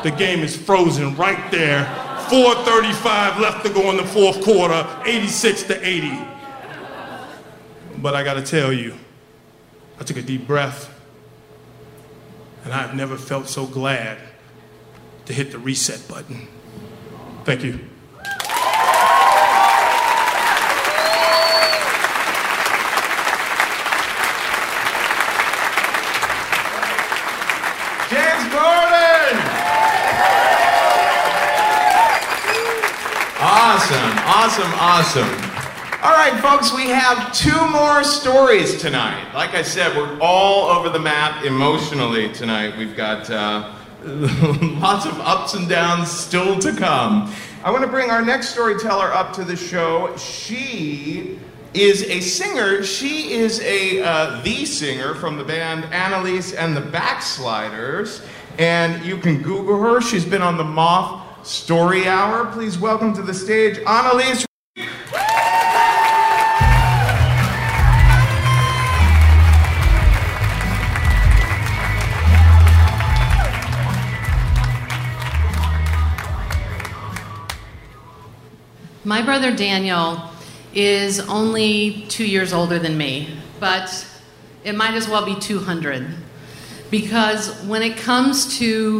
The game is frozen right there. 435 left to go in the fourth quarter, 86 to 80. But I gotta tell you, I took a deep breath, and I've never felt so glad to hit the reset button. Thank you. James Gordon! Awesome, awesome, awesome. All right, folks, we have two more stories tonight. Like I said, we're all over the map emotionally tonight. We've got uh, (laughs) lots of ups and downs still to come. I want to bring our next storyteller up to the show. She is a singer. She is a uh, the singer from the band Annalise and the Backsliders, and you can Google her. She's been on the Moth Story Hour. Please welcome to the stage Annalise. My brother Daniel is only two years older than me, but it might as well be 200. Because when it comes to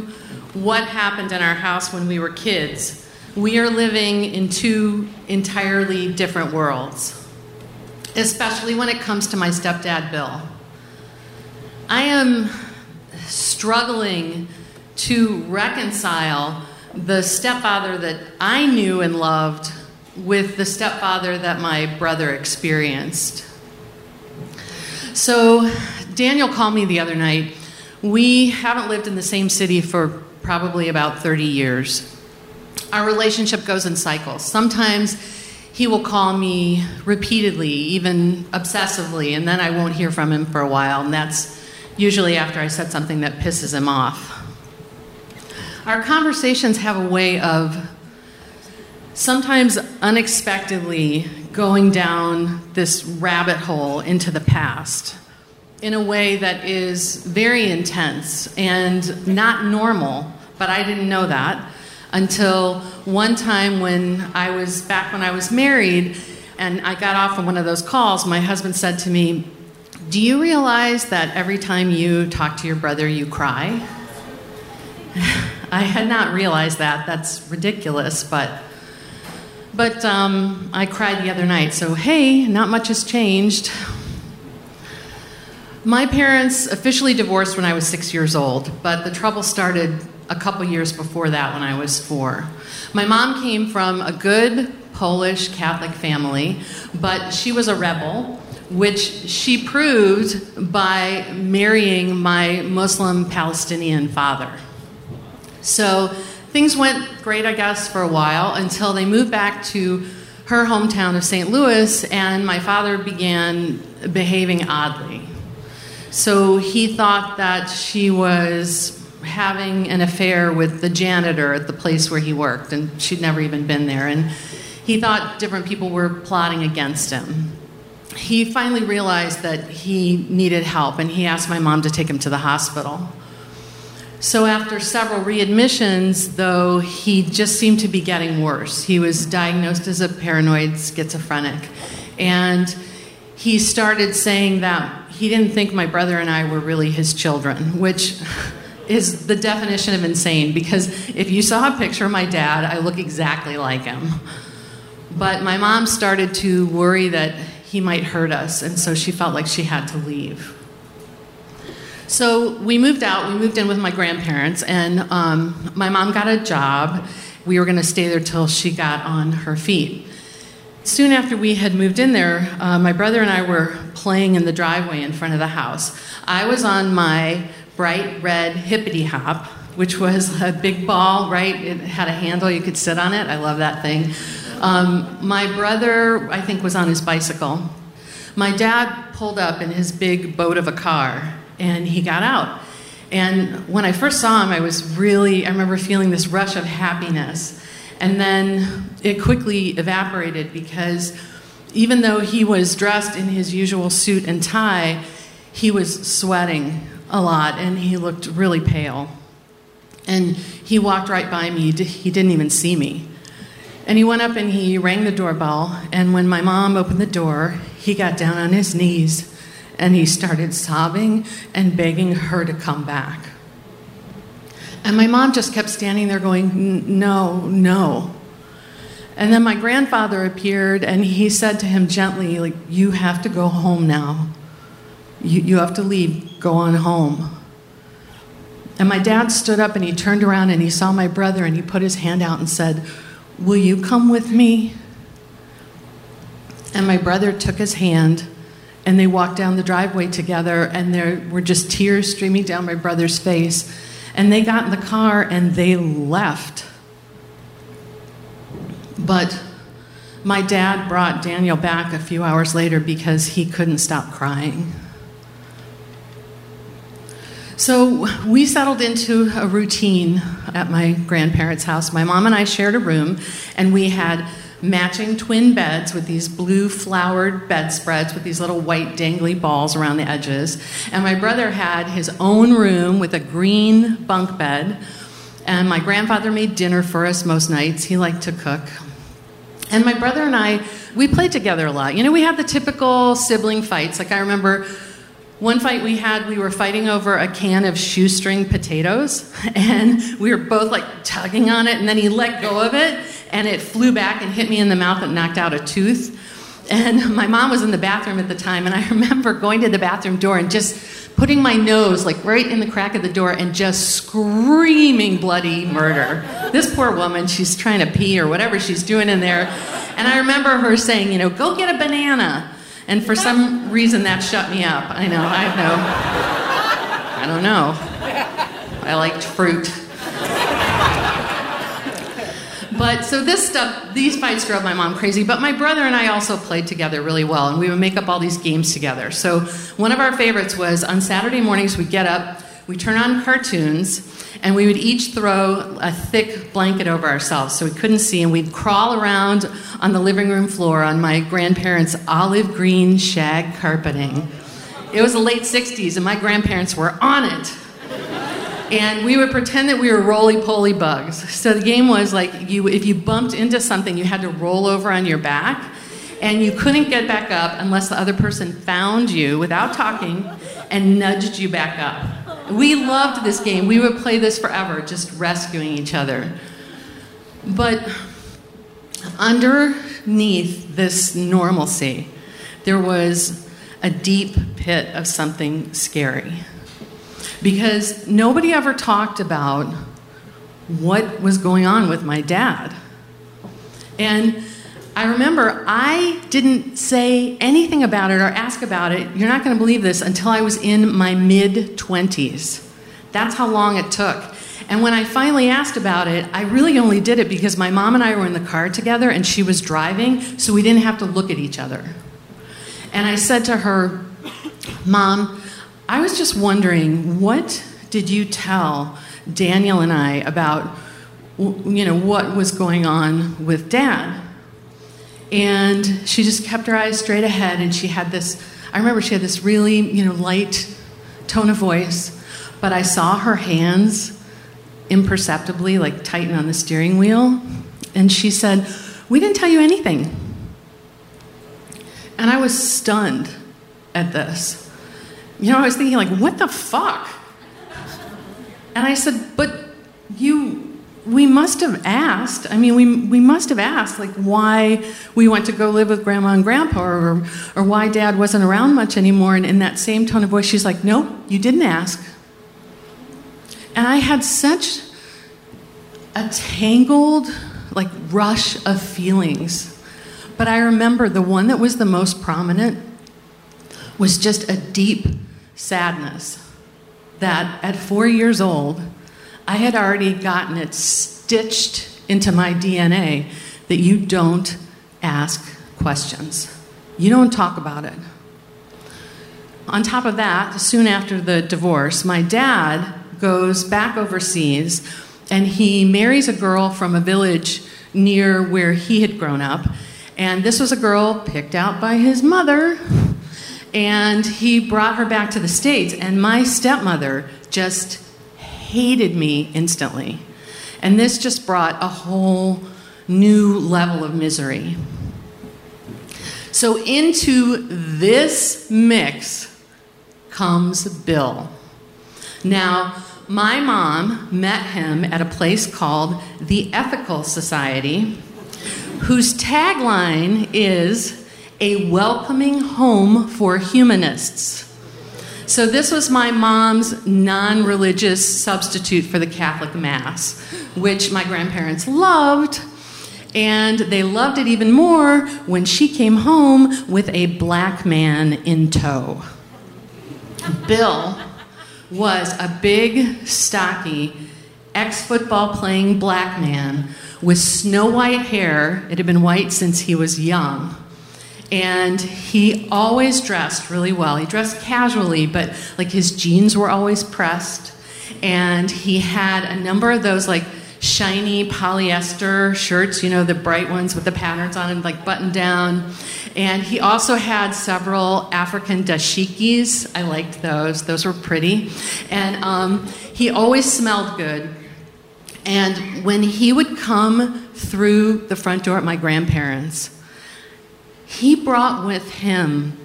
what happened in our house when we were kids, we are living in two entirely different worlds, especially when it comes to my stepdad, Bill. I am struggling to reconcile the stepfather that I knew and loved with the stepfather that my brother experienced. So, Daniel called me the other night. We haven't lived in the same city for probably about 30 years. Our relationship goes in cycles. Sometimes he will call me repeatedly, even obsessively, and then I won't hear from him for a while, and that's usually after I said something that pisses him off. Our conversations have a way of sometimes unexpectedly going down this rabbit hole into the past in a way that is very intense and not normal, but I didn't know that until one time when I was back when I was married and I got off on one of those calls, my husband said to me, Do you realize that every time you talk to your brother, you cry? (laughs) I had not realized that. That's ridiculous, but. But um, I cried the other night, so hey, not much has changed. My parents officially divorced when I was six years old, but the trouble started a couple years before that when I was four. My mom came from a good Polish Catholic family, but she was a rebel, which she proved by marrying my Muslim Palestinian father. So things went great, I guess, for a while until they moved back to her hometown of St. Louis, and my father began behaving oddly. So he thought that she was having an affair with the janitor at the place where he worked, and she'd never even been there. And he thought different people were plotting against him. He finally realized that he needed help, and he asked my mom to take him to the hospital. So, after several readmissions, though, he just seemed to be getting worse. He was diagnosed as a paranoid schizophrenic. And he started saying that he didn't think my brother and I were really his children, which (laughs) is the definition of insane because if you saw a picture of my dad, I look exactly like him. But my mom started to worry that he might hurt us, and so she felt like she had to leave. So we moved out. We moved in with my grandparents, and um, my mom got a job. We were going to stay there till she got on her feet. Soon after we had moved in there, uh, my brother and I were playing in the driveway in front of the house. I was on my bright red hippity hop, which was a big ball, right? It had a handle, you could sit on it. I love that thing. Um, my brother, I think, was on his bicycle. My dad pulled up in his big boat of a car and he got out. And when I first saw him, I was really, I remember feeling this rush of happiness. And then it quickly evaporated because even though he was dressed in his usual suit and tie, he was sweating a lot and he looked really pale. And he walked right by me, he didn't even see me. And he went up and he rang the doorbell. And when my mom opened the door, he got down on his knees and he started sobbing and begging her to come back. And my mom just kept standing there going, No, no. And then my grandfather appeared and he said to him gently, like, You have to go home now. You, you have to leave. Go on home. And my dad stood up and he turned around and he saw my brother and he put his hand out and said, Will you come with me? And my brother took his hand and they walked down the driveway together and there were just tears streaming down my brother's face. And they got in the car and they left. But my dad brought Daniel back a few hours later because he couldn't stop crying. So we settled into a routine at my grandparents' house. My mom and I shared a room, and we had matching twin beds with these blue flowered bedspreads with these little white dangly balls around the edges. And my brother had his own room with a green bunk bed. And my grandfather made dinner for us most nights. He liked to cook. And my brother and I, we played together a lot. You know, we had the typical sibling fights. Like I remember one fight we had, we were fighting over a can of shoestring potatoes, (laughs) and we were both like tugging on it, and then he let go of it, and it flew back and hit me in the mouth and knocked out a tooth. And (laughs) my mom was in the bathroom at the time, and I (laughs) remember going to the bathroom door and just putting my nose like right in the crack of the door and just screaming bloody murder. This poor woman, she's trying to pee or whatever she's doing in there. And I remember her saying, you know, go get a banana. And for some reason that shut me up. I know, I know. I don't know. I liked fruit. But so this stuff, these fights drove my mom crazy. But my brother and I also played together really well, and we would make up all these games together. So one of our favorites was on Saturday mornings, we'd get up, we turn on cartoons, and we would each throw a thick blanket over ourselves so we couldn't see, and we'd crawl around on the living room floor on my grandparents' olive green shag carpeting. It was the late 60s, and my grandparents were on it and we would pretend that we were roly poly bugs. So the game was like you, if you bumped into something, you had to roll over on your back, And you couldn't get back up unless the other person found you without talking and nudged you back up. We loved this game. We would play this forever, just rescuing each other. But underneath this normalcy, there was a deep pit of something scary. Because nobody ever talked about what was going on with my dad. And I remember I didn't say anything about it or ask about it. You're not going to believe this until I was in my mid 20s. That's how long it took. And when I finally asked about it, I really only did it because my mom and I were in the car together and she was driving, so we didn't have to look at each other. And I said to her, Mom, I was just wondering, what did you tell Daniel and I about you know what was going on with dad? And she just kept her eyes straight ahead and she had this I remember she had this really, you know, light tone of voice, but I saw her hands imperceptibly like tighten on the steering wheel and she said, "We didn't tell you anything." And I was stunned at this. You know, I was thinking, like, what the fuck? And I said, but you, we must have asked. I mean, we, we must have asked, like, why we went to go live with grandma and grandpa or, or why dad wasn't around much anymore. And in that same tone of voice, she's like, no, you didn't ask. And I had such a tangled, like, rush of feelings. But I remember the one that was the most prominent was just a deep sadness that at four years old, I had already gotten it stitched into my DNA that you don't ask questions, you don't talk about it. On top of that, soon after the divorce, my dad goes back overseas and he marries a girl from a village near where he had grown up. And this was a girl picked out by his mother and he brought her back to the States. And my stepmother just hated me instantly. And this just brought a whole new level of misery. So, into this mix comes Bill. Now, my mom met him at a place called the Ethical Society, whose tagline is a welcoming home for humanists. So, this was my mom's non religious substitute for the Catholic Mass, which my grandparents loved. And they loved it even more when she came home with a black man in tow. Bill was a big, stocky, ex football playing black man with snow white hair. It had been white since he was young and he always dressed really well. He dressed casually, but like his jeans were always pressed, and he had a number of those like shiny polyester shirts, you know, the bright ones with the patterns on them, like button down. And he also had several African dashikis. I liked those; those were pretty. And um, he always smelled good. And when he would come through the front door at my grandparents' he brought with him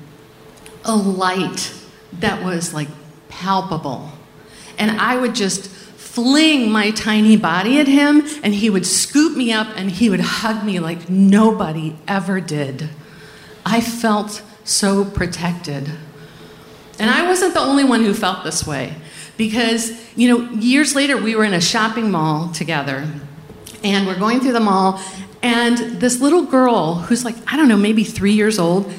a light that was like palpable. And I would just fling my tiny body at him, and he would scoop me up and he would hug me like nobody ever did. I felt so protected. And I wasn't the only one who felt this way because, you know, years later we were in a shopping mall together and we're going through the mall and this little girl, who's like, I don't know, maybe three years old,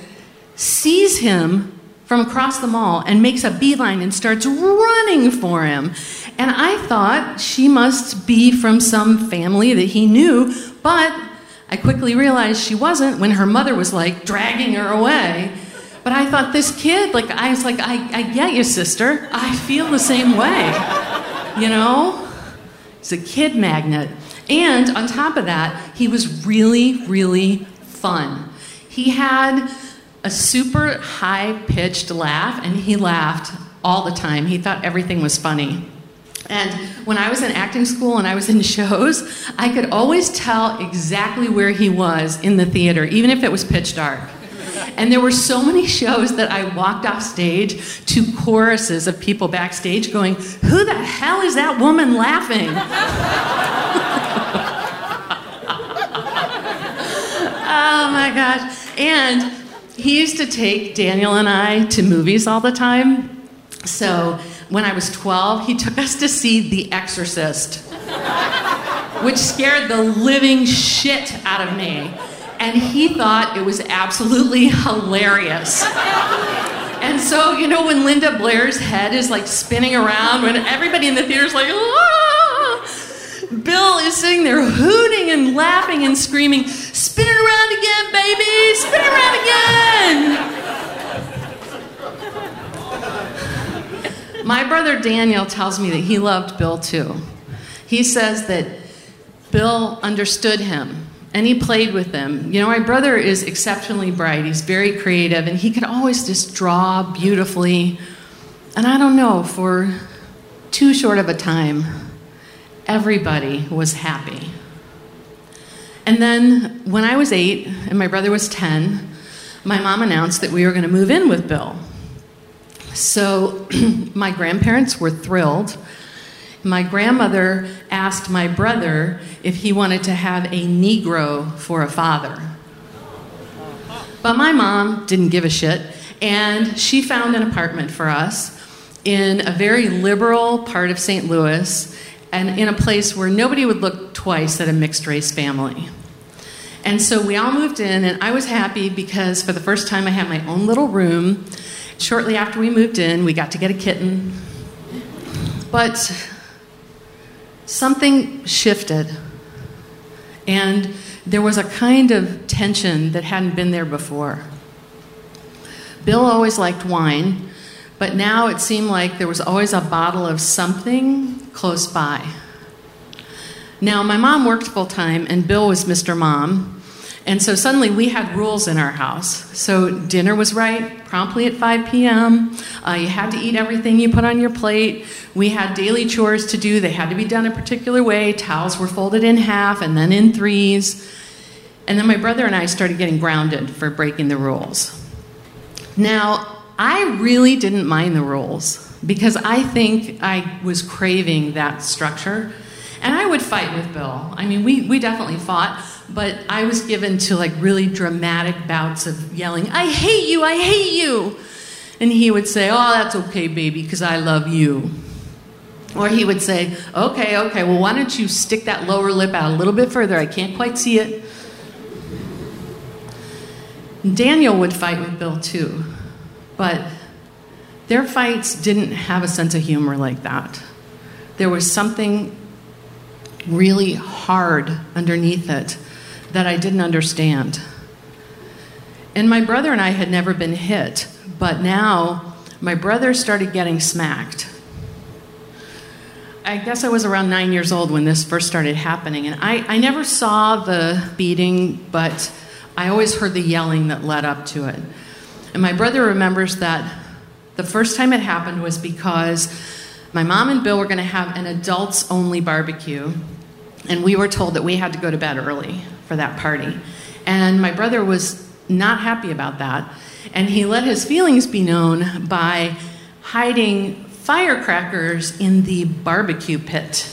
sees him from across the mall and makes a beeline and starts running for him. And I thought she must be from some family that he knew, but I quickly realized she wasn't when her mother was like dragging her away. But I thought this kid, like, I was like, I, I get you, sister. I feel the same way. You know? He's a kid magnet. And on top of that, he was really, really fun. He had a super high pitched laugh, and he laughed all the time. He thought everything was funny. And when I was in acting school and I was in (laughs) shows, I could always tell exactly where he was in the theater, even if it was pitch dark. And there were so many shows that I walked off stage to choruses of people backstage going, Who the hell is that woman laughing? oh my gosh. And he used to take Daniel and I to movies all the time. So when I was 12, he took us to see The Exorcist, which scared the living shit out of me. And he thought it was absolutely (laughs) hilarious. And so, you know, when Linda Blair's head is like spinning around, when everybody in the theater's like, ah, Bill is sitting there hooting and laughing and screaming, spin it around again, baby, spin it around again. My brother Daniel tells me that he loved Bill too. He says that Bill understood him and he played with them. You know, my brother is exceptionally bright. He's very creative and he could always just draw beautifully. And I don't know, for too short of a time, everybody was happy. And then when I was eight and my brother was 10, my mom announced that we were going to move in with Bill. So (clears throat) my grandparents were thrilled. My grandmother asked my brother if he wanted to have a Negro for a father. But my mom didn't give a shit, and she found an apartment for us in a very liberal part of St. Louis and in a place where nobody would look twice at a mixed race family. And so we all moved in, and I was happy because for the first time I had my own little room Shortly after we moved in, we got to get a kitten. But something shifted. And there was a kind of tension that hadn't been there before. Bill always liked wine, but now it seemed like there was always a bottle of something close by. Now, my mom worked full time, and Bill was Mr. Mom, and so suddenly we had rules in our house. So dinner was right promptly at 5 p.m. Uh, you had to eat everything you put on your plate. We had daily chores to do, they had to be done a particular way. Towels were folded in half and then in threes. And then my brother and I started getting grounded for breaking the rules. Now, I really didn't mind the rules because I think I was craving that structure. And I would fight with Bill. I mean, we, we definitely fought but I was given to like really dramatic bouts of yelling, I hate you, I hate you. And he would say, Oh, that's okay, baby, because I love you. Or he would say, Okay, okay, well, why don't you stick that lower lip out a little bit further? I can't quite see it. Daniel would fight with Bill too, but their fights didn't have a sense of humor like that. There was something really hard underneath it that I didn't understand. And my brother and I had never been hit, but now my brother started getting smacked. I guess I was around nine years old when this first started happening, and I, I never saw the beating, but I always heard the yelling that led up to it. And my brother remembers that the first time it happened was because my mom and Bill were going to have an adults only barbecue, and we were told that we had to go to bed early for that party. And my brother was not happy about that. And he let his feelings be known by hiding firecrackers in the barbecue pit.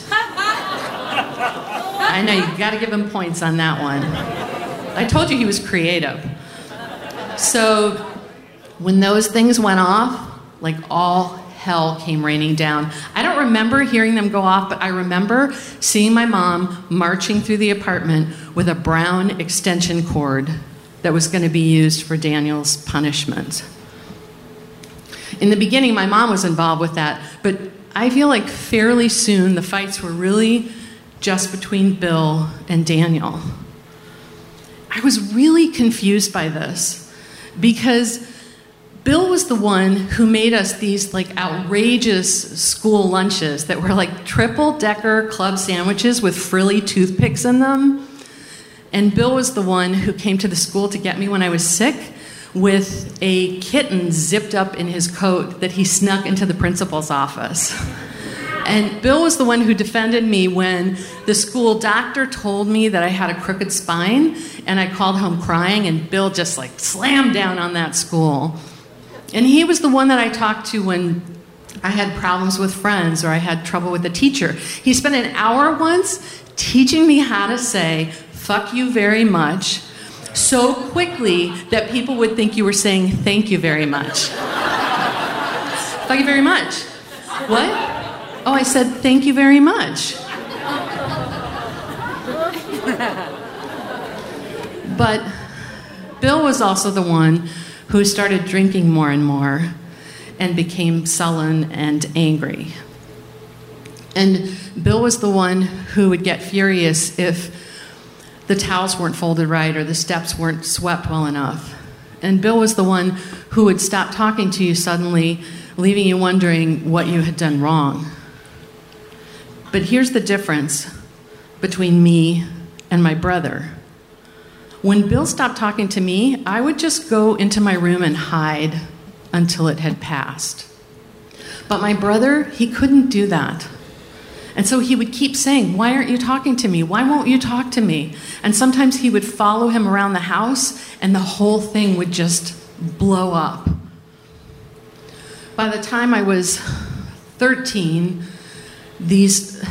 I know, you've gotta give him points on that one. I told you he was creative. So when those things went off, like all hell came raining down. I don't remember hearing them go off, but I remember seeing my mom marching through the apartment with a brown extension cord that was going to be used for Daniel's punishment. In the beginning, my mom was involved with that, but I feel like fairly soon the fights were really just between Bill and Daniel. I was really confused by this because Bill was the one who made us these like outrageous school lunches that were like triple decker club sandwiches with frilly toothpicks in them. And Bill was the one who came to the school to get me when I was sick with a kitten zipped up in his coat that he snuck into the principal's office. And Bill was the one who defended me when the school doctor told me that I had a crooked spine, and I called home crying, and Bill just like slammed down on that school. And he was the one that I talked to when I had problems with friends or I had trouble with a teacher. He spent an hour once teaching me how to say, fuck you very much, so quickly that people would think you were saying thank you very much. (laughs) thank you very much. What? Oh, I said, thank you very much. (laughs) but Bill was also the one who started drinking more and more and became sullen and angry. And Bill was the one who would get furious if the towels weren't folded right or the steps weren't swept well enough. And Bill was the one who would stop talking to you suddenly, leaving you wondering what you had done wrong. But here's the difference between me and my brother. When Bill stopped talking to me, I would just go into my room and hide until it had passed. But my brother, he couldn't do that. And so he would keep saying, Why aren't you talking to me? Why won't you talk to me? And sometimes he would follow him around the house, and the whole thing would just blow up. By the time I was 13, these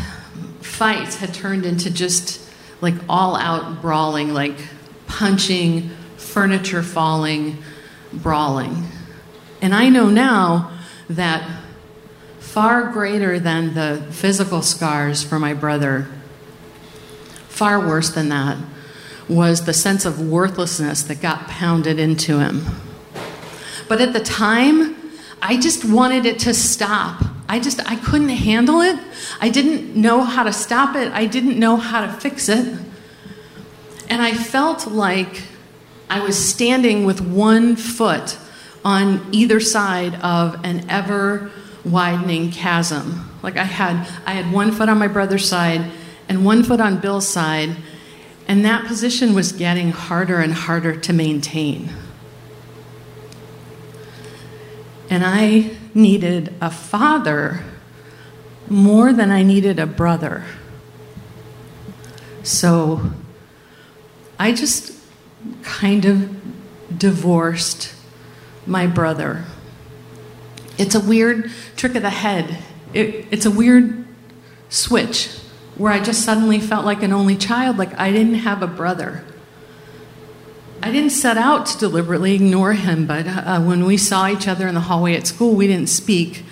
fights had turned into just like all out brawling, like punching, furniture falling, brawling. And I know now that far greater than the physical scars for my brother, far worse than that, was the sense of worthlessness that got pounded into him. But at the time, I just wanted it to stop. I just I couldn't handle it. I didn't know how to stop it. I didn't know how to fix it. And I felt like I was standing with one foot on either side of an ever widening chasm. Like I had I had one foot on my brother's side and one foot on Bill's side, and that position was getting harder and harder to maintain. And I needed a father more than I needed a brother. So I just kind of divorced my brother. It's a weird trick of the head. It, it's a weird switch where I just suddenly felt like an only child, like I didn't have a brother. I didn't set out to deliberately ignore him, but uh, when we saw each other in the hallway at school, we didn't speak.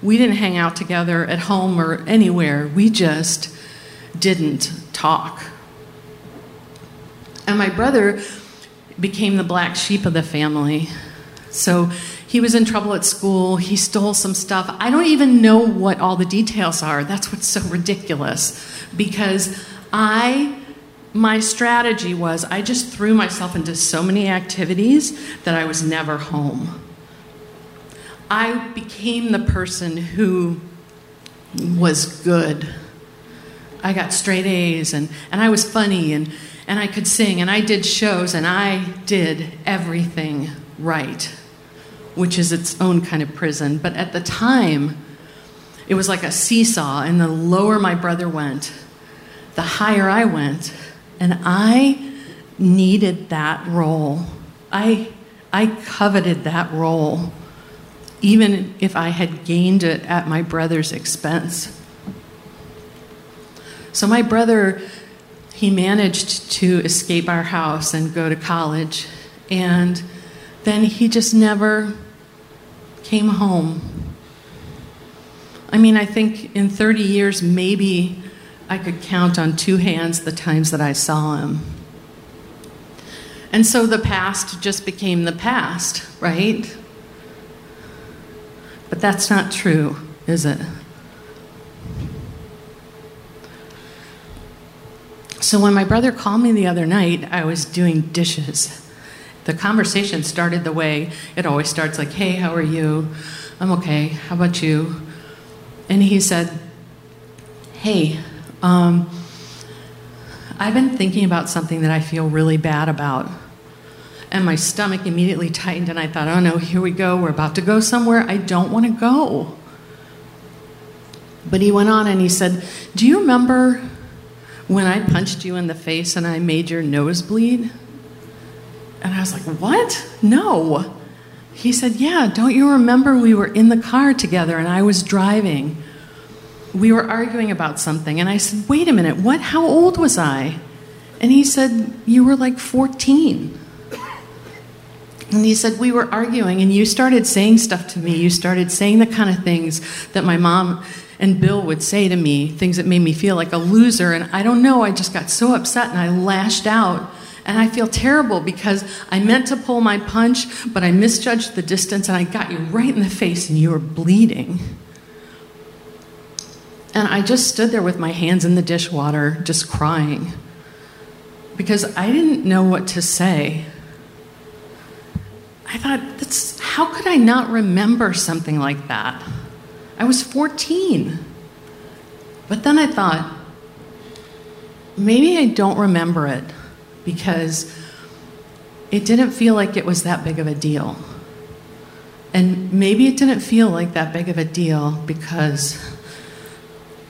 We didn't hang out together at home or anywhere. We just didn't talk. And my brother became the black sheep of the family. So he was in trouble at school. He stole some stuff. I don't even know what all the details are. That's what's so ridiculous. Because I, my strategy was I just threw myself into so many activities that I was never home. I became the person who was good. I got straight A's and, and I was funny and, and I could sing and I did shows and I did everything right which is its own kind of prison. But at the time, it was like a seesaw, and the lower my brother went, the higher I went. And I needed that role. I, I coveted that role, even if I had gained it at my brother's expense. So my brother, he managed to escape our house and go to college. And then he just never came home. I mean, I think in 30 years, maybe I could count on two hands the times that I saw him. And so the past just became the past, right? But that's not true, is it? So when my brother called me the other night, I was doing dishes the conversation started the way it always starts like, hey, how are you? I'm okay. How about you? And he said, hey, um, I've been thinking about something that I feel really bad about. And my stomach immediately tightened, and I thought, oh no, here we go. We're about to go somewhere I don't want to go. But he went on and he said, Do you remember when I punched you in the face and I made your nose bleed? And I was like, What? No. He said, Yeah, don't you remember we were in the car together and I was driving? We were arguing about something. And I said, Wait a minute, what? How old was I? And he said, You were like 14. And he said, We were arguing, and you started saying stuff to me. You started saying the kind of things that my mom and Bill would say to me, things that made me feel like a loser. And I don't know, I just got so upset and I lashed out. And I feel terrible because I meant to pull my punch, but I misjudged the distance and I got you right in the face and you were bleeding. And I just stood there with my hands in the dishwater, just crying because I didn't know what to say. I thought, how could I not remember something like that? I was 14. But then I thought, maybe I don't remember it because it didn't feel like it was that big of a deal. And maybe it didn't feel like that big of a deal because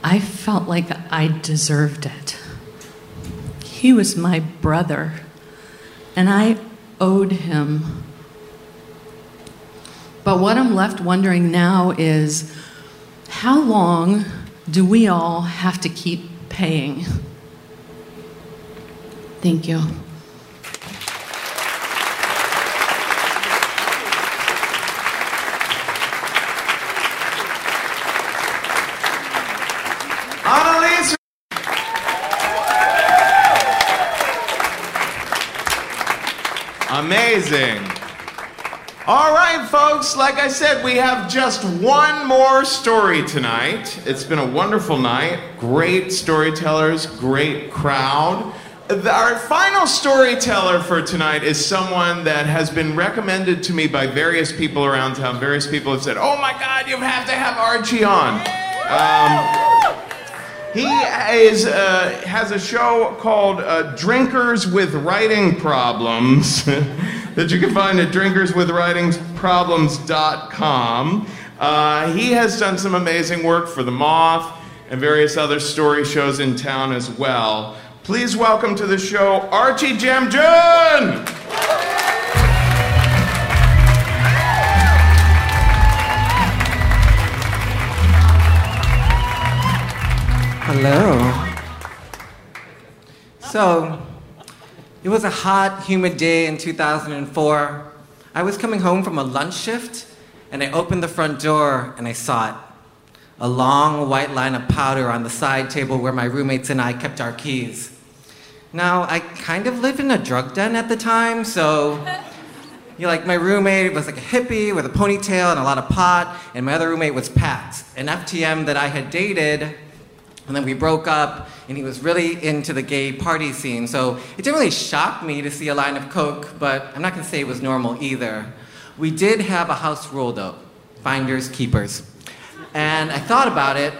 I felt like I deserved it. He was my brother, and I owed him but what I'm left wondering now is how long do we all have to keep paying? Thank you. Amazing. All right, folks, like I said, we have just one more story tonight. It's been a wonderful night. Great storytellers, great crowd. Our final storyteller for tonight is someone that has been recommended to me by various people around town. Various people have said, Oh my God, you have to have Archy on. Um, he is, uh, has a show called uh, Drinkers with Writing Problems. (laughs) that you can find at drinkerswithwritingsproblems.com. Uh, he has done some amazing work for The Moth and various other story shows in town as well. Please welcome to the show Archy Jamjun! Hello. So, it was a hot, humid day in 2004. I was coming home from a lunch shift, and I opened the front door and I saw it. A long white line of powder on the side table where my roommates and I kept our keys. Now, I kind of lived in a drug den at the time, so (laughs) you know, like my roommate was like a hippie with a ponytail and a lot of pot, and my other roommate was Pat, an FTM that I had dated and then we broke up, and he was really into the gay party scene. So it didn't really shock me to see a line of coke, but I'm not gonna say it was normal either. We did have a house rule though finders, keepers. And I thought about it.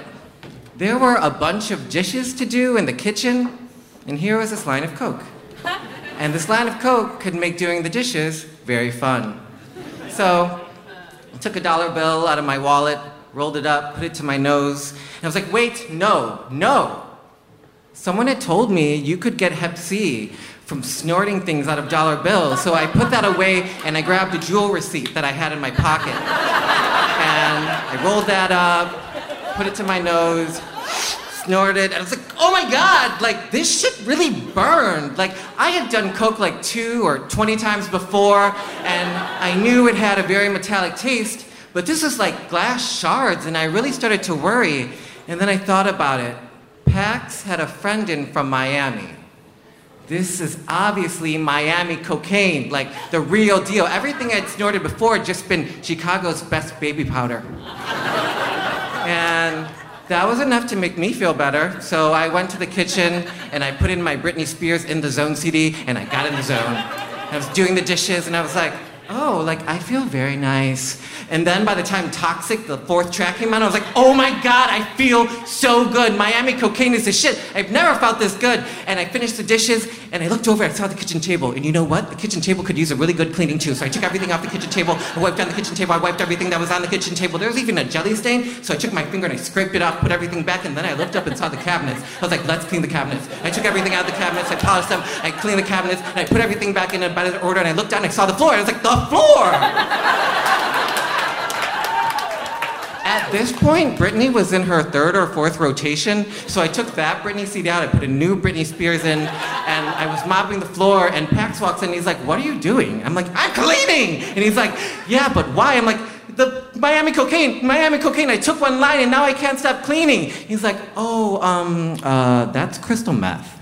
There were a bunch of dishes to do in the kitchen, and here was this line of coke. (laughs) And this line of coke could make doing the dishes very fun. So I took a dollar bill out of my wallet, rolled it up, put it to my nose, and I was like, wait, no, no. Someone had told me you could get Hep C from snorting things out of dollar bills. So I put that away and I grabbed a Jewel receipt that I had in my pocket. And I rolled that up, put it to my nose, snorted, and I was like, oh my god, like this shit really burned. Like I had done coke like two or 20 times before, and I knew it had a very metallic taste, but this was like glass shards, and I really started to worry. And then I thought about it. Pax had a friend in from Miami. This is obviously Miami cocaine, like the real deal. Everything I'd snorted before had just been Chicago's best baby powder. and that was enough to make me feel better. So I went to the kitchen and I put in my Britney Spears In the Zone CD and I got in the zone. I was doing the dishes and I was like, oh, like I feel very nice. And then by the time Toxic, the fourth track came out, I was like, oh my God, I feel so good. Miami cocaine is the shit. I've never felt this good. And I finished the dishes and I looked over, I saw the kitchen table. And you know what? The kitchen table could use a really good cleaning too. So I took everything off the kitchen table, I wiped down the kitchen table, I wiped everything that was on the kitchen table. There was even a jelly stain. So I took my finger and I scraped it off, put everything back, and then I looked up and saw the cabinets. I was like, let's clean the cabinets. I took everything out of the cabinets, I polished them, I cleaned the cabinets, and I put everything back in a better order, and I looked down and I saw the floor, and I was like, the floor! At this point, Britney was in her third or fourth rotation, so I took that Britney CD out, I put a new Britney Spears in, and I was mopping the floor, and Pax walks in, he's like, what are you doing? I'm like, I'm cleaning! And he's like, yeah, but why? I'm like, the Miami cocaine, Miami cocaine, I took one line, and now I can't stop cleaning. He's like, oh, um, uh, that's crystal meth.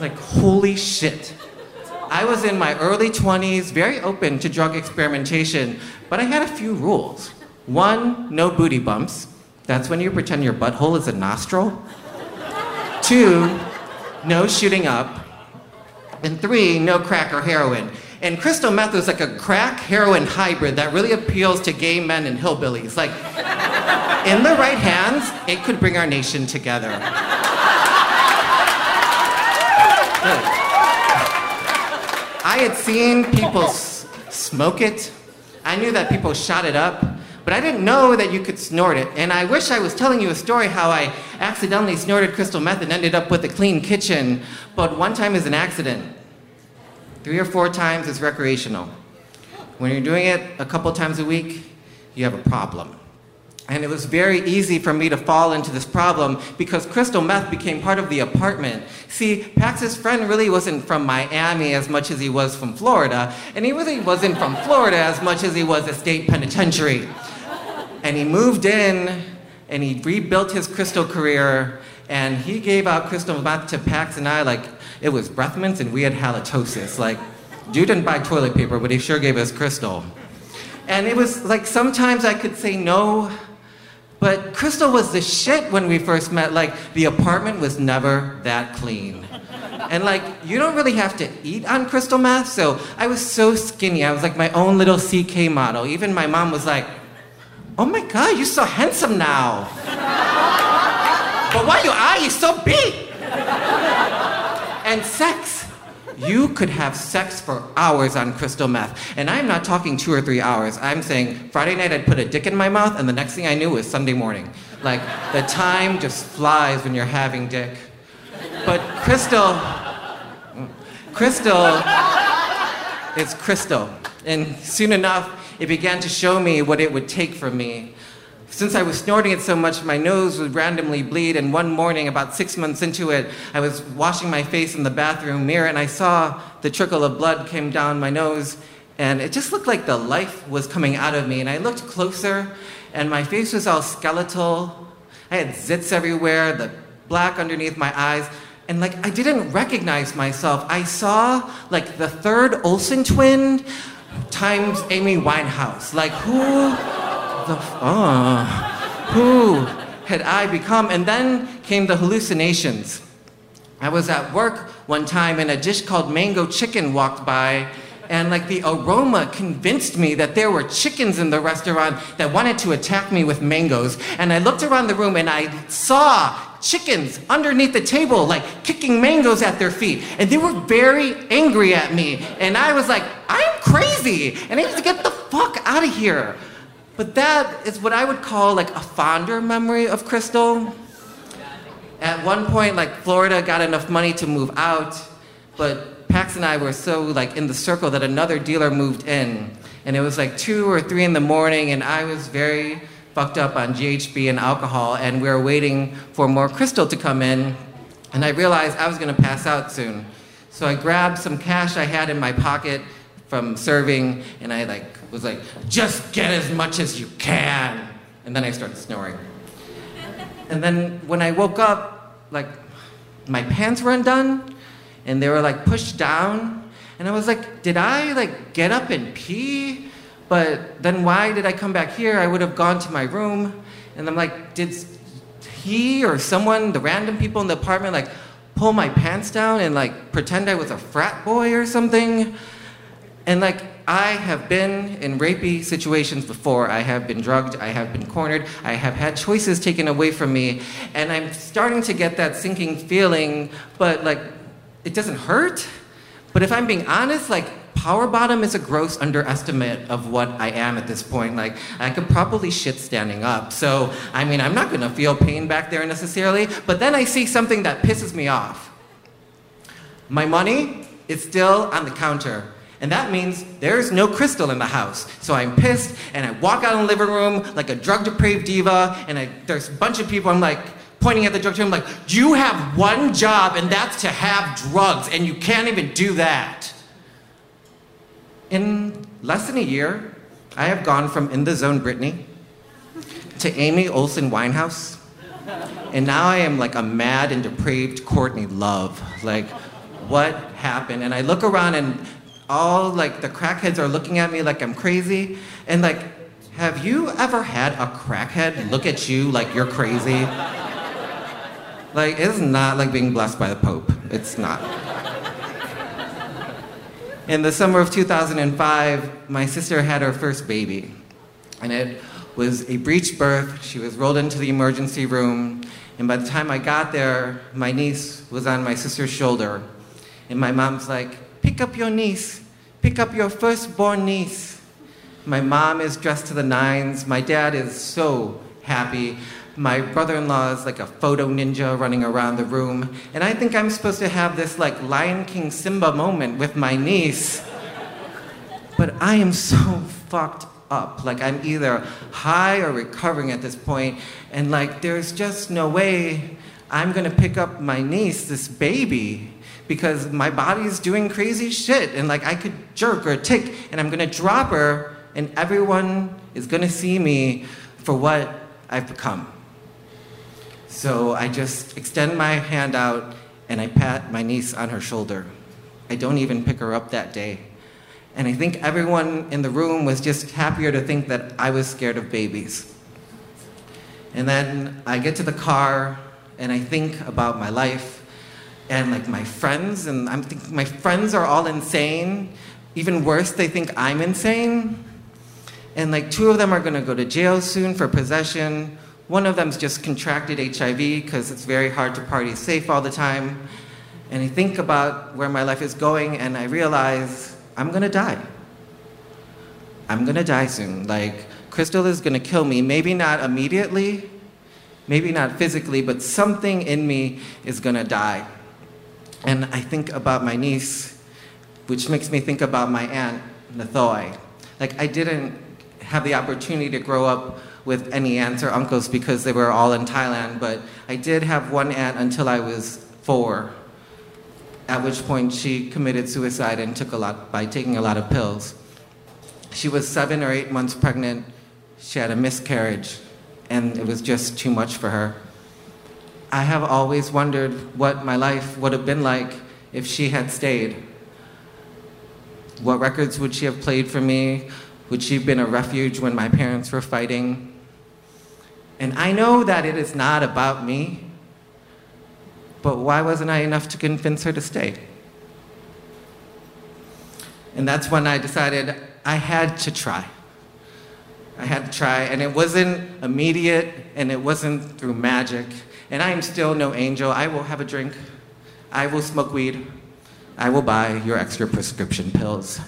like, holy shit. I was in my early 20s, very open to drug experimentation, but I had a few rules. One, no booty bumps. That's when you pretend your butthole is a nostril. Two, no shooting up. And three, no crack or heroin. And crystal meth is like a crack heroin hybrid that really appeals to gay men and hillbillies. Like, in the right hands, it could bring our nation together. I had seen people s- smoke it. I knew that people shot it up, but I didn't know that you could snort it. And I wish I was telling you a story how I accidentally snorted crystal meth and ended up with a clean kitchen, but one time is an accident. Three or four times is recreational. When you're doing it a couple times a week, you have a problem. And it was very easy for me to fall into this problem because crystal meth became part of the apartment. See, Pax's friend really wasn't from Miami as much as he was from Florida, and he really wasn't from Florida as much as he was a state penitentiary. And he moved in and he rebuilt his crystal career and he gave out crystal meth to Pax and I like it was breath mints and we had halitosis. Like, dude didn't buy toilet paper, but he sure gave us crystal. And it was like sometimes I could say no, but Crystal was the shit when we first met. Like, the apartment was never that clean. And like, you don't really have to eat on crystal meth, so I was so skinny. I was like my own little CK model. Even my mom was like, oh my god, you're so handsome now. but why you are, you so big? And sex. You could have sex for hours on crystal meth. And I'm not talking two or three hours. I'm saying Friday night I'd put a dick in my mouth, and the next thing I knew was Sunday morning. Like, the time just flies when you're having dick. But crystal, crystal is crystal. And soon enough, it began to show me what it would take from me. Since I was snorting it so much, my nose would randomly bleed. And one morning, about six months into it, I was washing my face in the bathroom mirror and I saw the trickle of blood came down my nose. And it just looked like the life was coming out of me. And I looked closer, and my face was all skeletal. I had zits everywhere, the black underneath my eyes. And like, I didn't recognize myself. I saw like the third Olsen twin times Amy Winehouse. Like, who the f- uh, who had I become? And then came the hallucinations. I was at work one time and a dish called mango chicken walked by and like the aroma convinced me that there were chickens in the restaurant that wanted to attack me with mangoes. And I looked around the room and I saw chickens underneath the table like kicking mangoes at their feet. And they were very angry at me. And I was like I'm crazy. And I need to get the fuck out of here but that is what I would call like a fonder memory of Crystal. At one point, like Florida got enough money to move out, but Pax and I were so like in the circle that another dealer moved in. And it was like two or three in the morning, and I was very fucked up on GHB and alcohol, and we were waiting for more crystal to come in. And I realized I was gonna pass out soon. So I grabbed some cash I had in my pocket from serving, and I like was like, just get as much as you can. And then I started snoring. And then when I woke up, like my pants were undone and they were like pushed down. And I was like, did I like get up and pee? But then why did I come back here? I would have gone to my room. And I'm like, did he or someone, the random people in the apartment, like pull my pants down and like pretend I was a frat boy or something? And like, I have been in rapey situations before. I have been drugged. I have been cornered. I have had choices taken away from me. And I'm starting to get that sinking feeling, but like, it doesn't hurt. But if I'm being honest, like, power bottom is a gross underestimate of what I am at this point. Like, I could probably shit standing up. So, I mean, I'm not gonna feel pain back there necessarily. But then I see something that pisses me off. My money is still on the counter. And that means there's no crystal in the house. So I'm pissed, and I walk out in the living room like a drug depraved diva, and I, there's a bunch of people, I'm like, pointing at the drug dealer, I'm like, you have one job, and that's to have drugs, and you can't even do that. In less than a year, I have gone from in the zone Britney to Amy Olsen Winehouse, and now I am like a mad and depraved Courtney Love. Like, what happened? And I look around and all like the crackheads are looking at me like I'm crazy. And like, have you ever had a crackhead look at you like you're crazy? Like, it's not like being blessed by the Pope. It's not. In the summer of 2005, my sister had her first baby. And it was a breech birth. She was rolled into the emergency room. And by the time I got there, my niece was on my sister's shoulder. And my mom's like, Pick up your niece. Pick up your firstborn niece. My mom is dressed to the nines. My dad is so happy. My brother in law is like a photo ninja running around the room. And I think I'm supposed to have this like Lion King Simba moment with my niece. But I am so fucked up. Like I'm either high or recovering at this point, and like there's just no way I'm gonna pick up my niece, this baby, because my body's doing crazy shit, and like I could jerk or tick, and I'm gonna drop her, and everyone is gonna see me for what I've become. So I just extend my hand out and I pat my niece on her shoulder. I don't even pick her up that day. And I think everyone in the room was just happier to think that I was scared of babies. And then I get to the car and I think about my life and like my friends, and I'm thinking my friends are all insane. Even worse, they think I'm insane. And like two of them are gonna go to jail soon for possession. One of them's just contracted HIV because it's very hard to party safe all the time. And I think about where my life is going and I realize I'm gonna die. I'm gonna die soon. Like, Crystal is gonna kill me. Maybe not immediately, maybe not physically, but something in me is gonna die. And I think about my niece, which makes me think about my aunt, Nathoi. Like, I didn't have the opportunity to grow up with any aunts or uncles because they were all in Thailand, but I did have one aunt until I was four, at which point she committed suicide and took a lot by taking a lot of pills. She was seven or eight months pregnant. She had a miscarriage, and it was just too much for her. I have always wondered what my life would have been like if she had stayed. What records would she have played for me? Would she have been a refuge when my parents were fighting? And I know that it is not about me, but why wasn't I enough to convince her to stay? And that's when I decided I had to try. I had to try, and it wasn't immediate, and it wasn't through magic. And I am still no angel. I will have a drink. I will smoke weed. I will buy your extra prescription pills.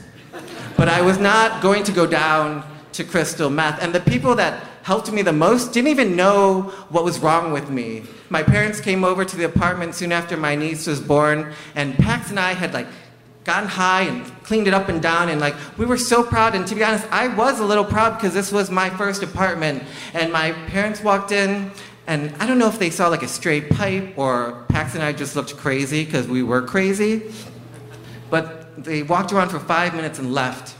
But I was not going to go down to crystal meth. And the people that helped me the most didn't even know what was wrong with me. My parents came over to the apartment soon after my niece was born, and Pax and I had like gotten high and cleaned it up and down and like we were so proud. And to be honest i was a little proud because this was my first apartment. And my parents walked in and i don't know if they saw like a stray pipe or pax and i just looked crazy because we were crazy. But they walked around for five minutes and left.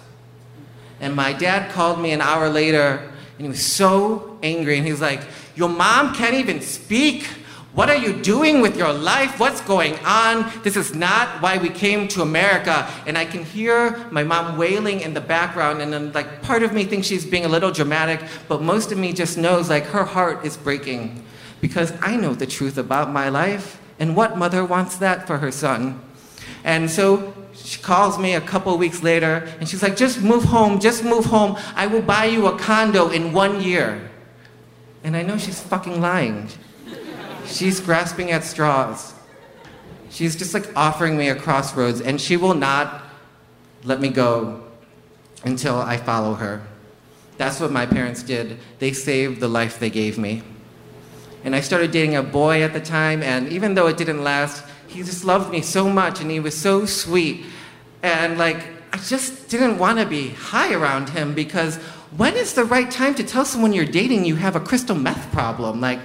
And my dad called me an hour later and he was so angry. And he was like your mom can't even speak what are you doing with your life? What's going on? This is not why we came to America. And I can hear my mom wailing in the background, and then like part of me thinks she's being a little dramatic, but most of me just knows like her heart is breaking because I know the truth about my life. And what mother wants that for her son? And so she calls me a couple weeks later and she's like, just move home, just move home. I will buy you a condo in one year. And I know she's fucking lying. She's grasping at straws. She's just like offering me a crossroads, and she will not let me go until I follow her. That's what my parents did. They saved the life they gave me. And I started dating a boy at the time, and even though it didn't last, he just loved me so much and he was so sweet. And like, I just didn't want to be high around him because when is the right time to tell someone you're dating you have a crystal meth problem? Like,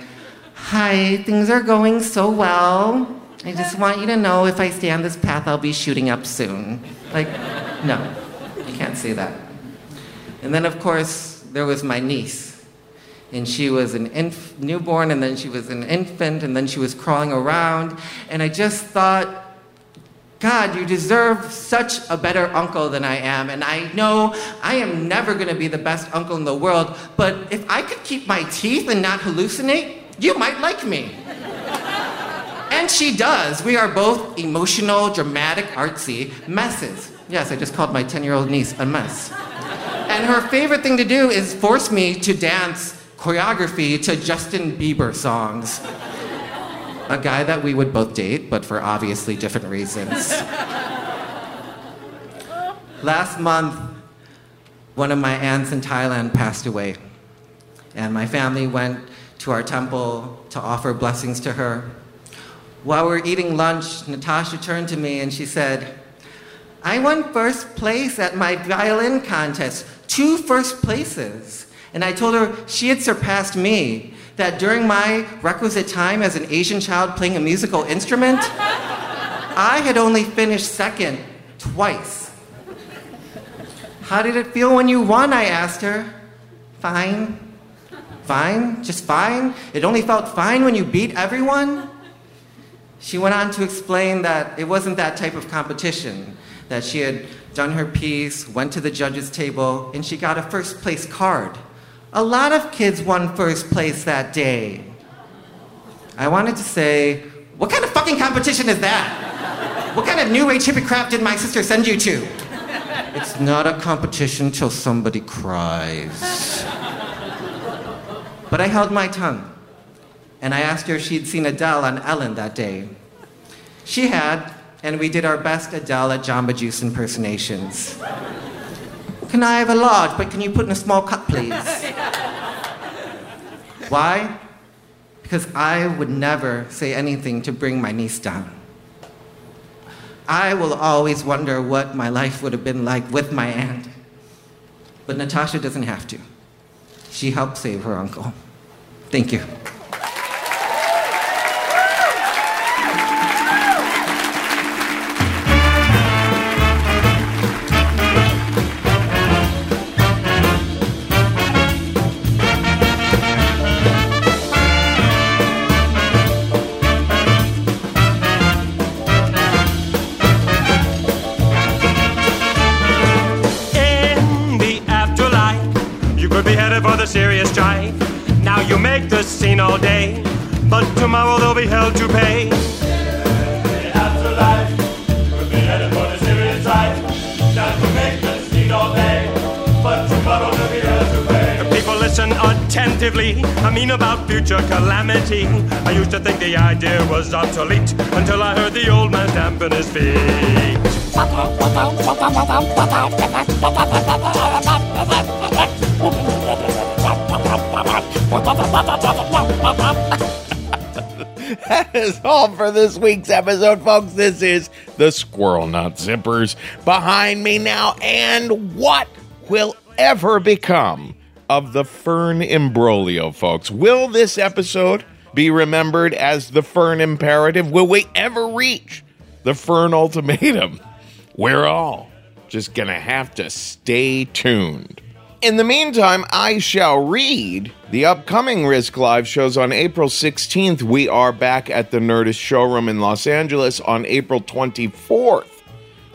hi, things are going so well. I just want you to know if I stay on this path, I'll be shooting up soon. Like, no, you can't say that. And then, of course, there was my niece. And she was an inf- newborn, and then she was an infant, and then she was crawling around. And I just thought, God, you deserve such a better uncle than I am. And I know I am never going to be the best uncle in the world, but if I could keep my teeth and not hallucinate, you might like me. and she does. We are both emotional, dramatic, artsy messes. Yes, I just called my 10 year old niece a mess. And her favorite thing to do is force me to dance choreography to Justin Bieber songs. A guy that we would both date, but for obviously different reasons. Last month, one of my aunts in Thailand passed away, and my family went to our temple to offer blessings to her. While we were eating lunch, Natasha turned to me and she said, I won first place at my violin contest, two first places. And I told her she had surpassed me, that during my requisite time as an Asian child playing a musical instrument, (laughs) I had only finished second twice. How did it feel when you won? I asked her. Fine. Fine? Just fine? It only felt fine when you beat everyone? She went on to explain that it wasn't that type of competition, that she had done her piece, went to the judges' table, and she got a first place card. A lot of kids won first place that day. I wanted to say, what kind of fucking competition is that? What kind of new age hippie crap did my sister send you to? It's not a competition till somebody cries. But I held my tongue. And I asked her if she'd seen Adele on Ellen that day. She had, and we did our best Adele at Jamba Juice impersonations. Can I have a large, but can you put in a small cup, please? Why? Because I would never say anything to bring my niece down. I will always wonder what my life would have been like with my aunt. But Natasha doesn't have to. She helped save her uncle. Thank you. Day, but tomorrow they'll be held to pay. People listen attentively. I mean about future calamity. I used to think the idea was obsolete until I heard the old man stamping his feet. (laughs) That is all for this week's episode, folks. This is the Squirrel Nut Zippers behind me now. And what will ever become of the Fern Imbroglio, folks? Will this episode be remembered as the Fern Imperative? Will we ever reach the Fern Ultimatum? We're all just gonna have to stay tuned. In the meantime, I shall read the upcoming Risk Live shows on April 16th. We are back at the Nerdist showroom in Los Angeles on April 24th.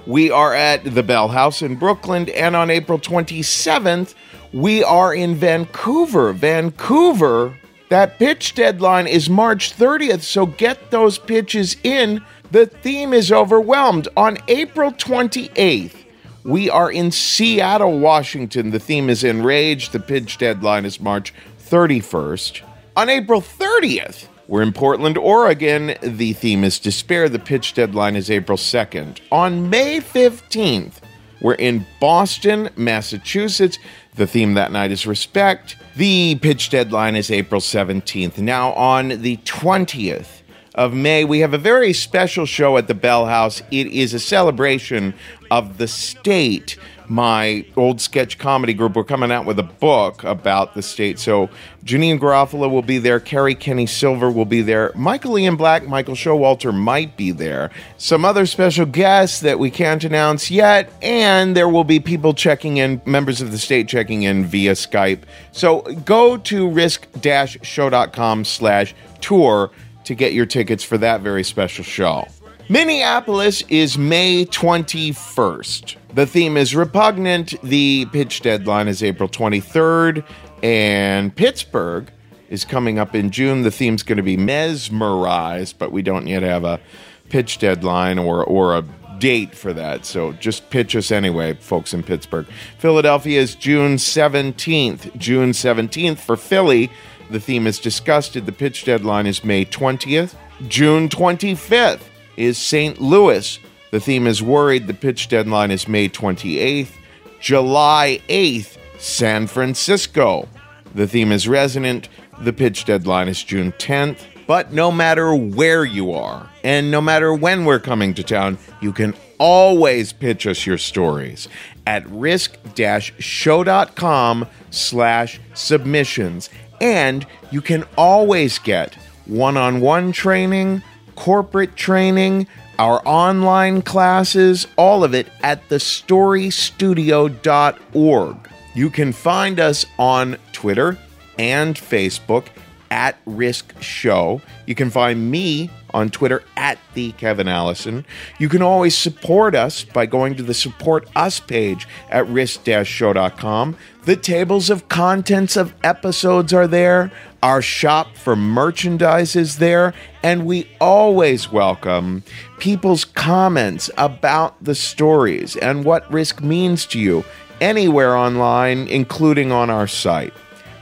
We are at the Bell House in Brooklyn, and on April 27th, we are in Vancouver. Vancouver, that pitch deadline is March 30th, so get those pitches in The theme is overwhelmed. On April 28th, we are in Seattle, Washington. The theme is enraged. The pitch deadline is March 31st. On April 30th, we're in Portland, Oregon. The theme is despair. The pitch deadline is April 2nd. On May 15th, we're in Boston, Massachusetts. The theme that night is respect. The pitch deadline is April 17th. Now, on the 20th of May, we have a very special show at the Bell House. It is a celebration of the state my old sketch comedy group. We're coming out with a book about the state. So Janeane Garofalo will be there. Kerri Kenney Silver will be there. Michael Ian Black, Michael Showalter might be there. Some other special guests that we can't announce yet. And there will be people checking in, members of the state checking in via Skype. So go to risk-show.com slash tour to get your tickets for that very special show. Minneapolis is May 21st. The theme is repugnant. The pitch deadline is April 23rd. And Pittsburgh is coming up in June. The theme's going to be mesmerized, but we don't yet have a pitch deadline or, or a date for that. So just pitch us anyway, folks in Pittsburgh. Philadelphia is June 17th. June 17th for Philly. The theme is disgusted. The pitch deadline is May 20th. June 25th is St. Louis. The theme is worried. The pitch deadline is May 28th. July 8th, San Francisco. The theme is resonant. The pitch deadline is June 10th. But no matter where you are, and no matter when we're coming to town, you can always pitch us your stories at risk-show.com slash submissions. And you can always get one-on-one training, corporate training, our online classes, all of it at thestorystudio.org. You can find us on Twitter and Facebook at Risk Show. You can find me on Twitter at the Kevin Allison. You can always support us by going to the support us page at risk-show.com. The tables of contents of episodes are there. Our shop for merchandise is there, and we always welcome people's comments about the stories and what risk means to you anywhere online, including on our site.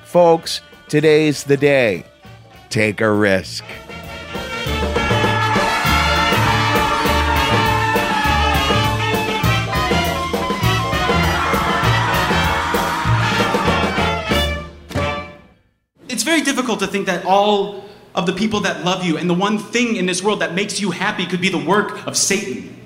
Folks, today's the day. Take a risk. It's very difficult to think that all of the people that love you and the one thing in this world that makes you happy could be the work of Satan.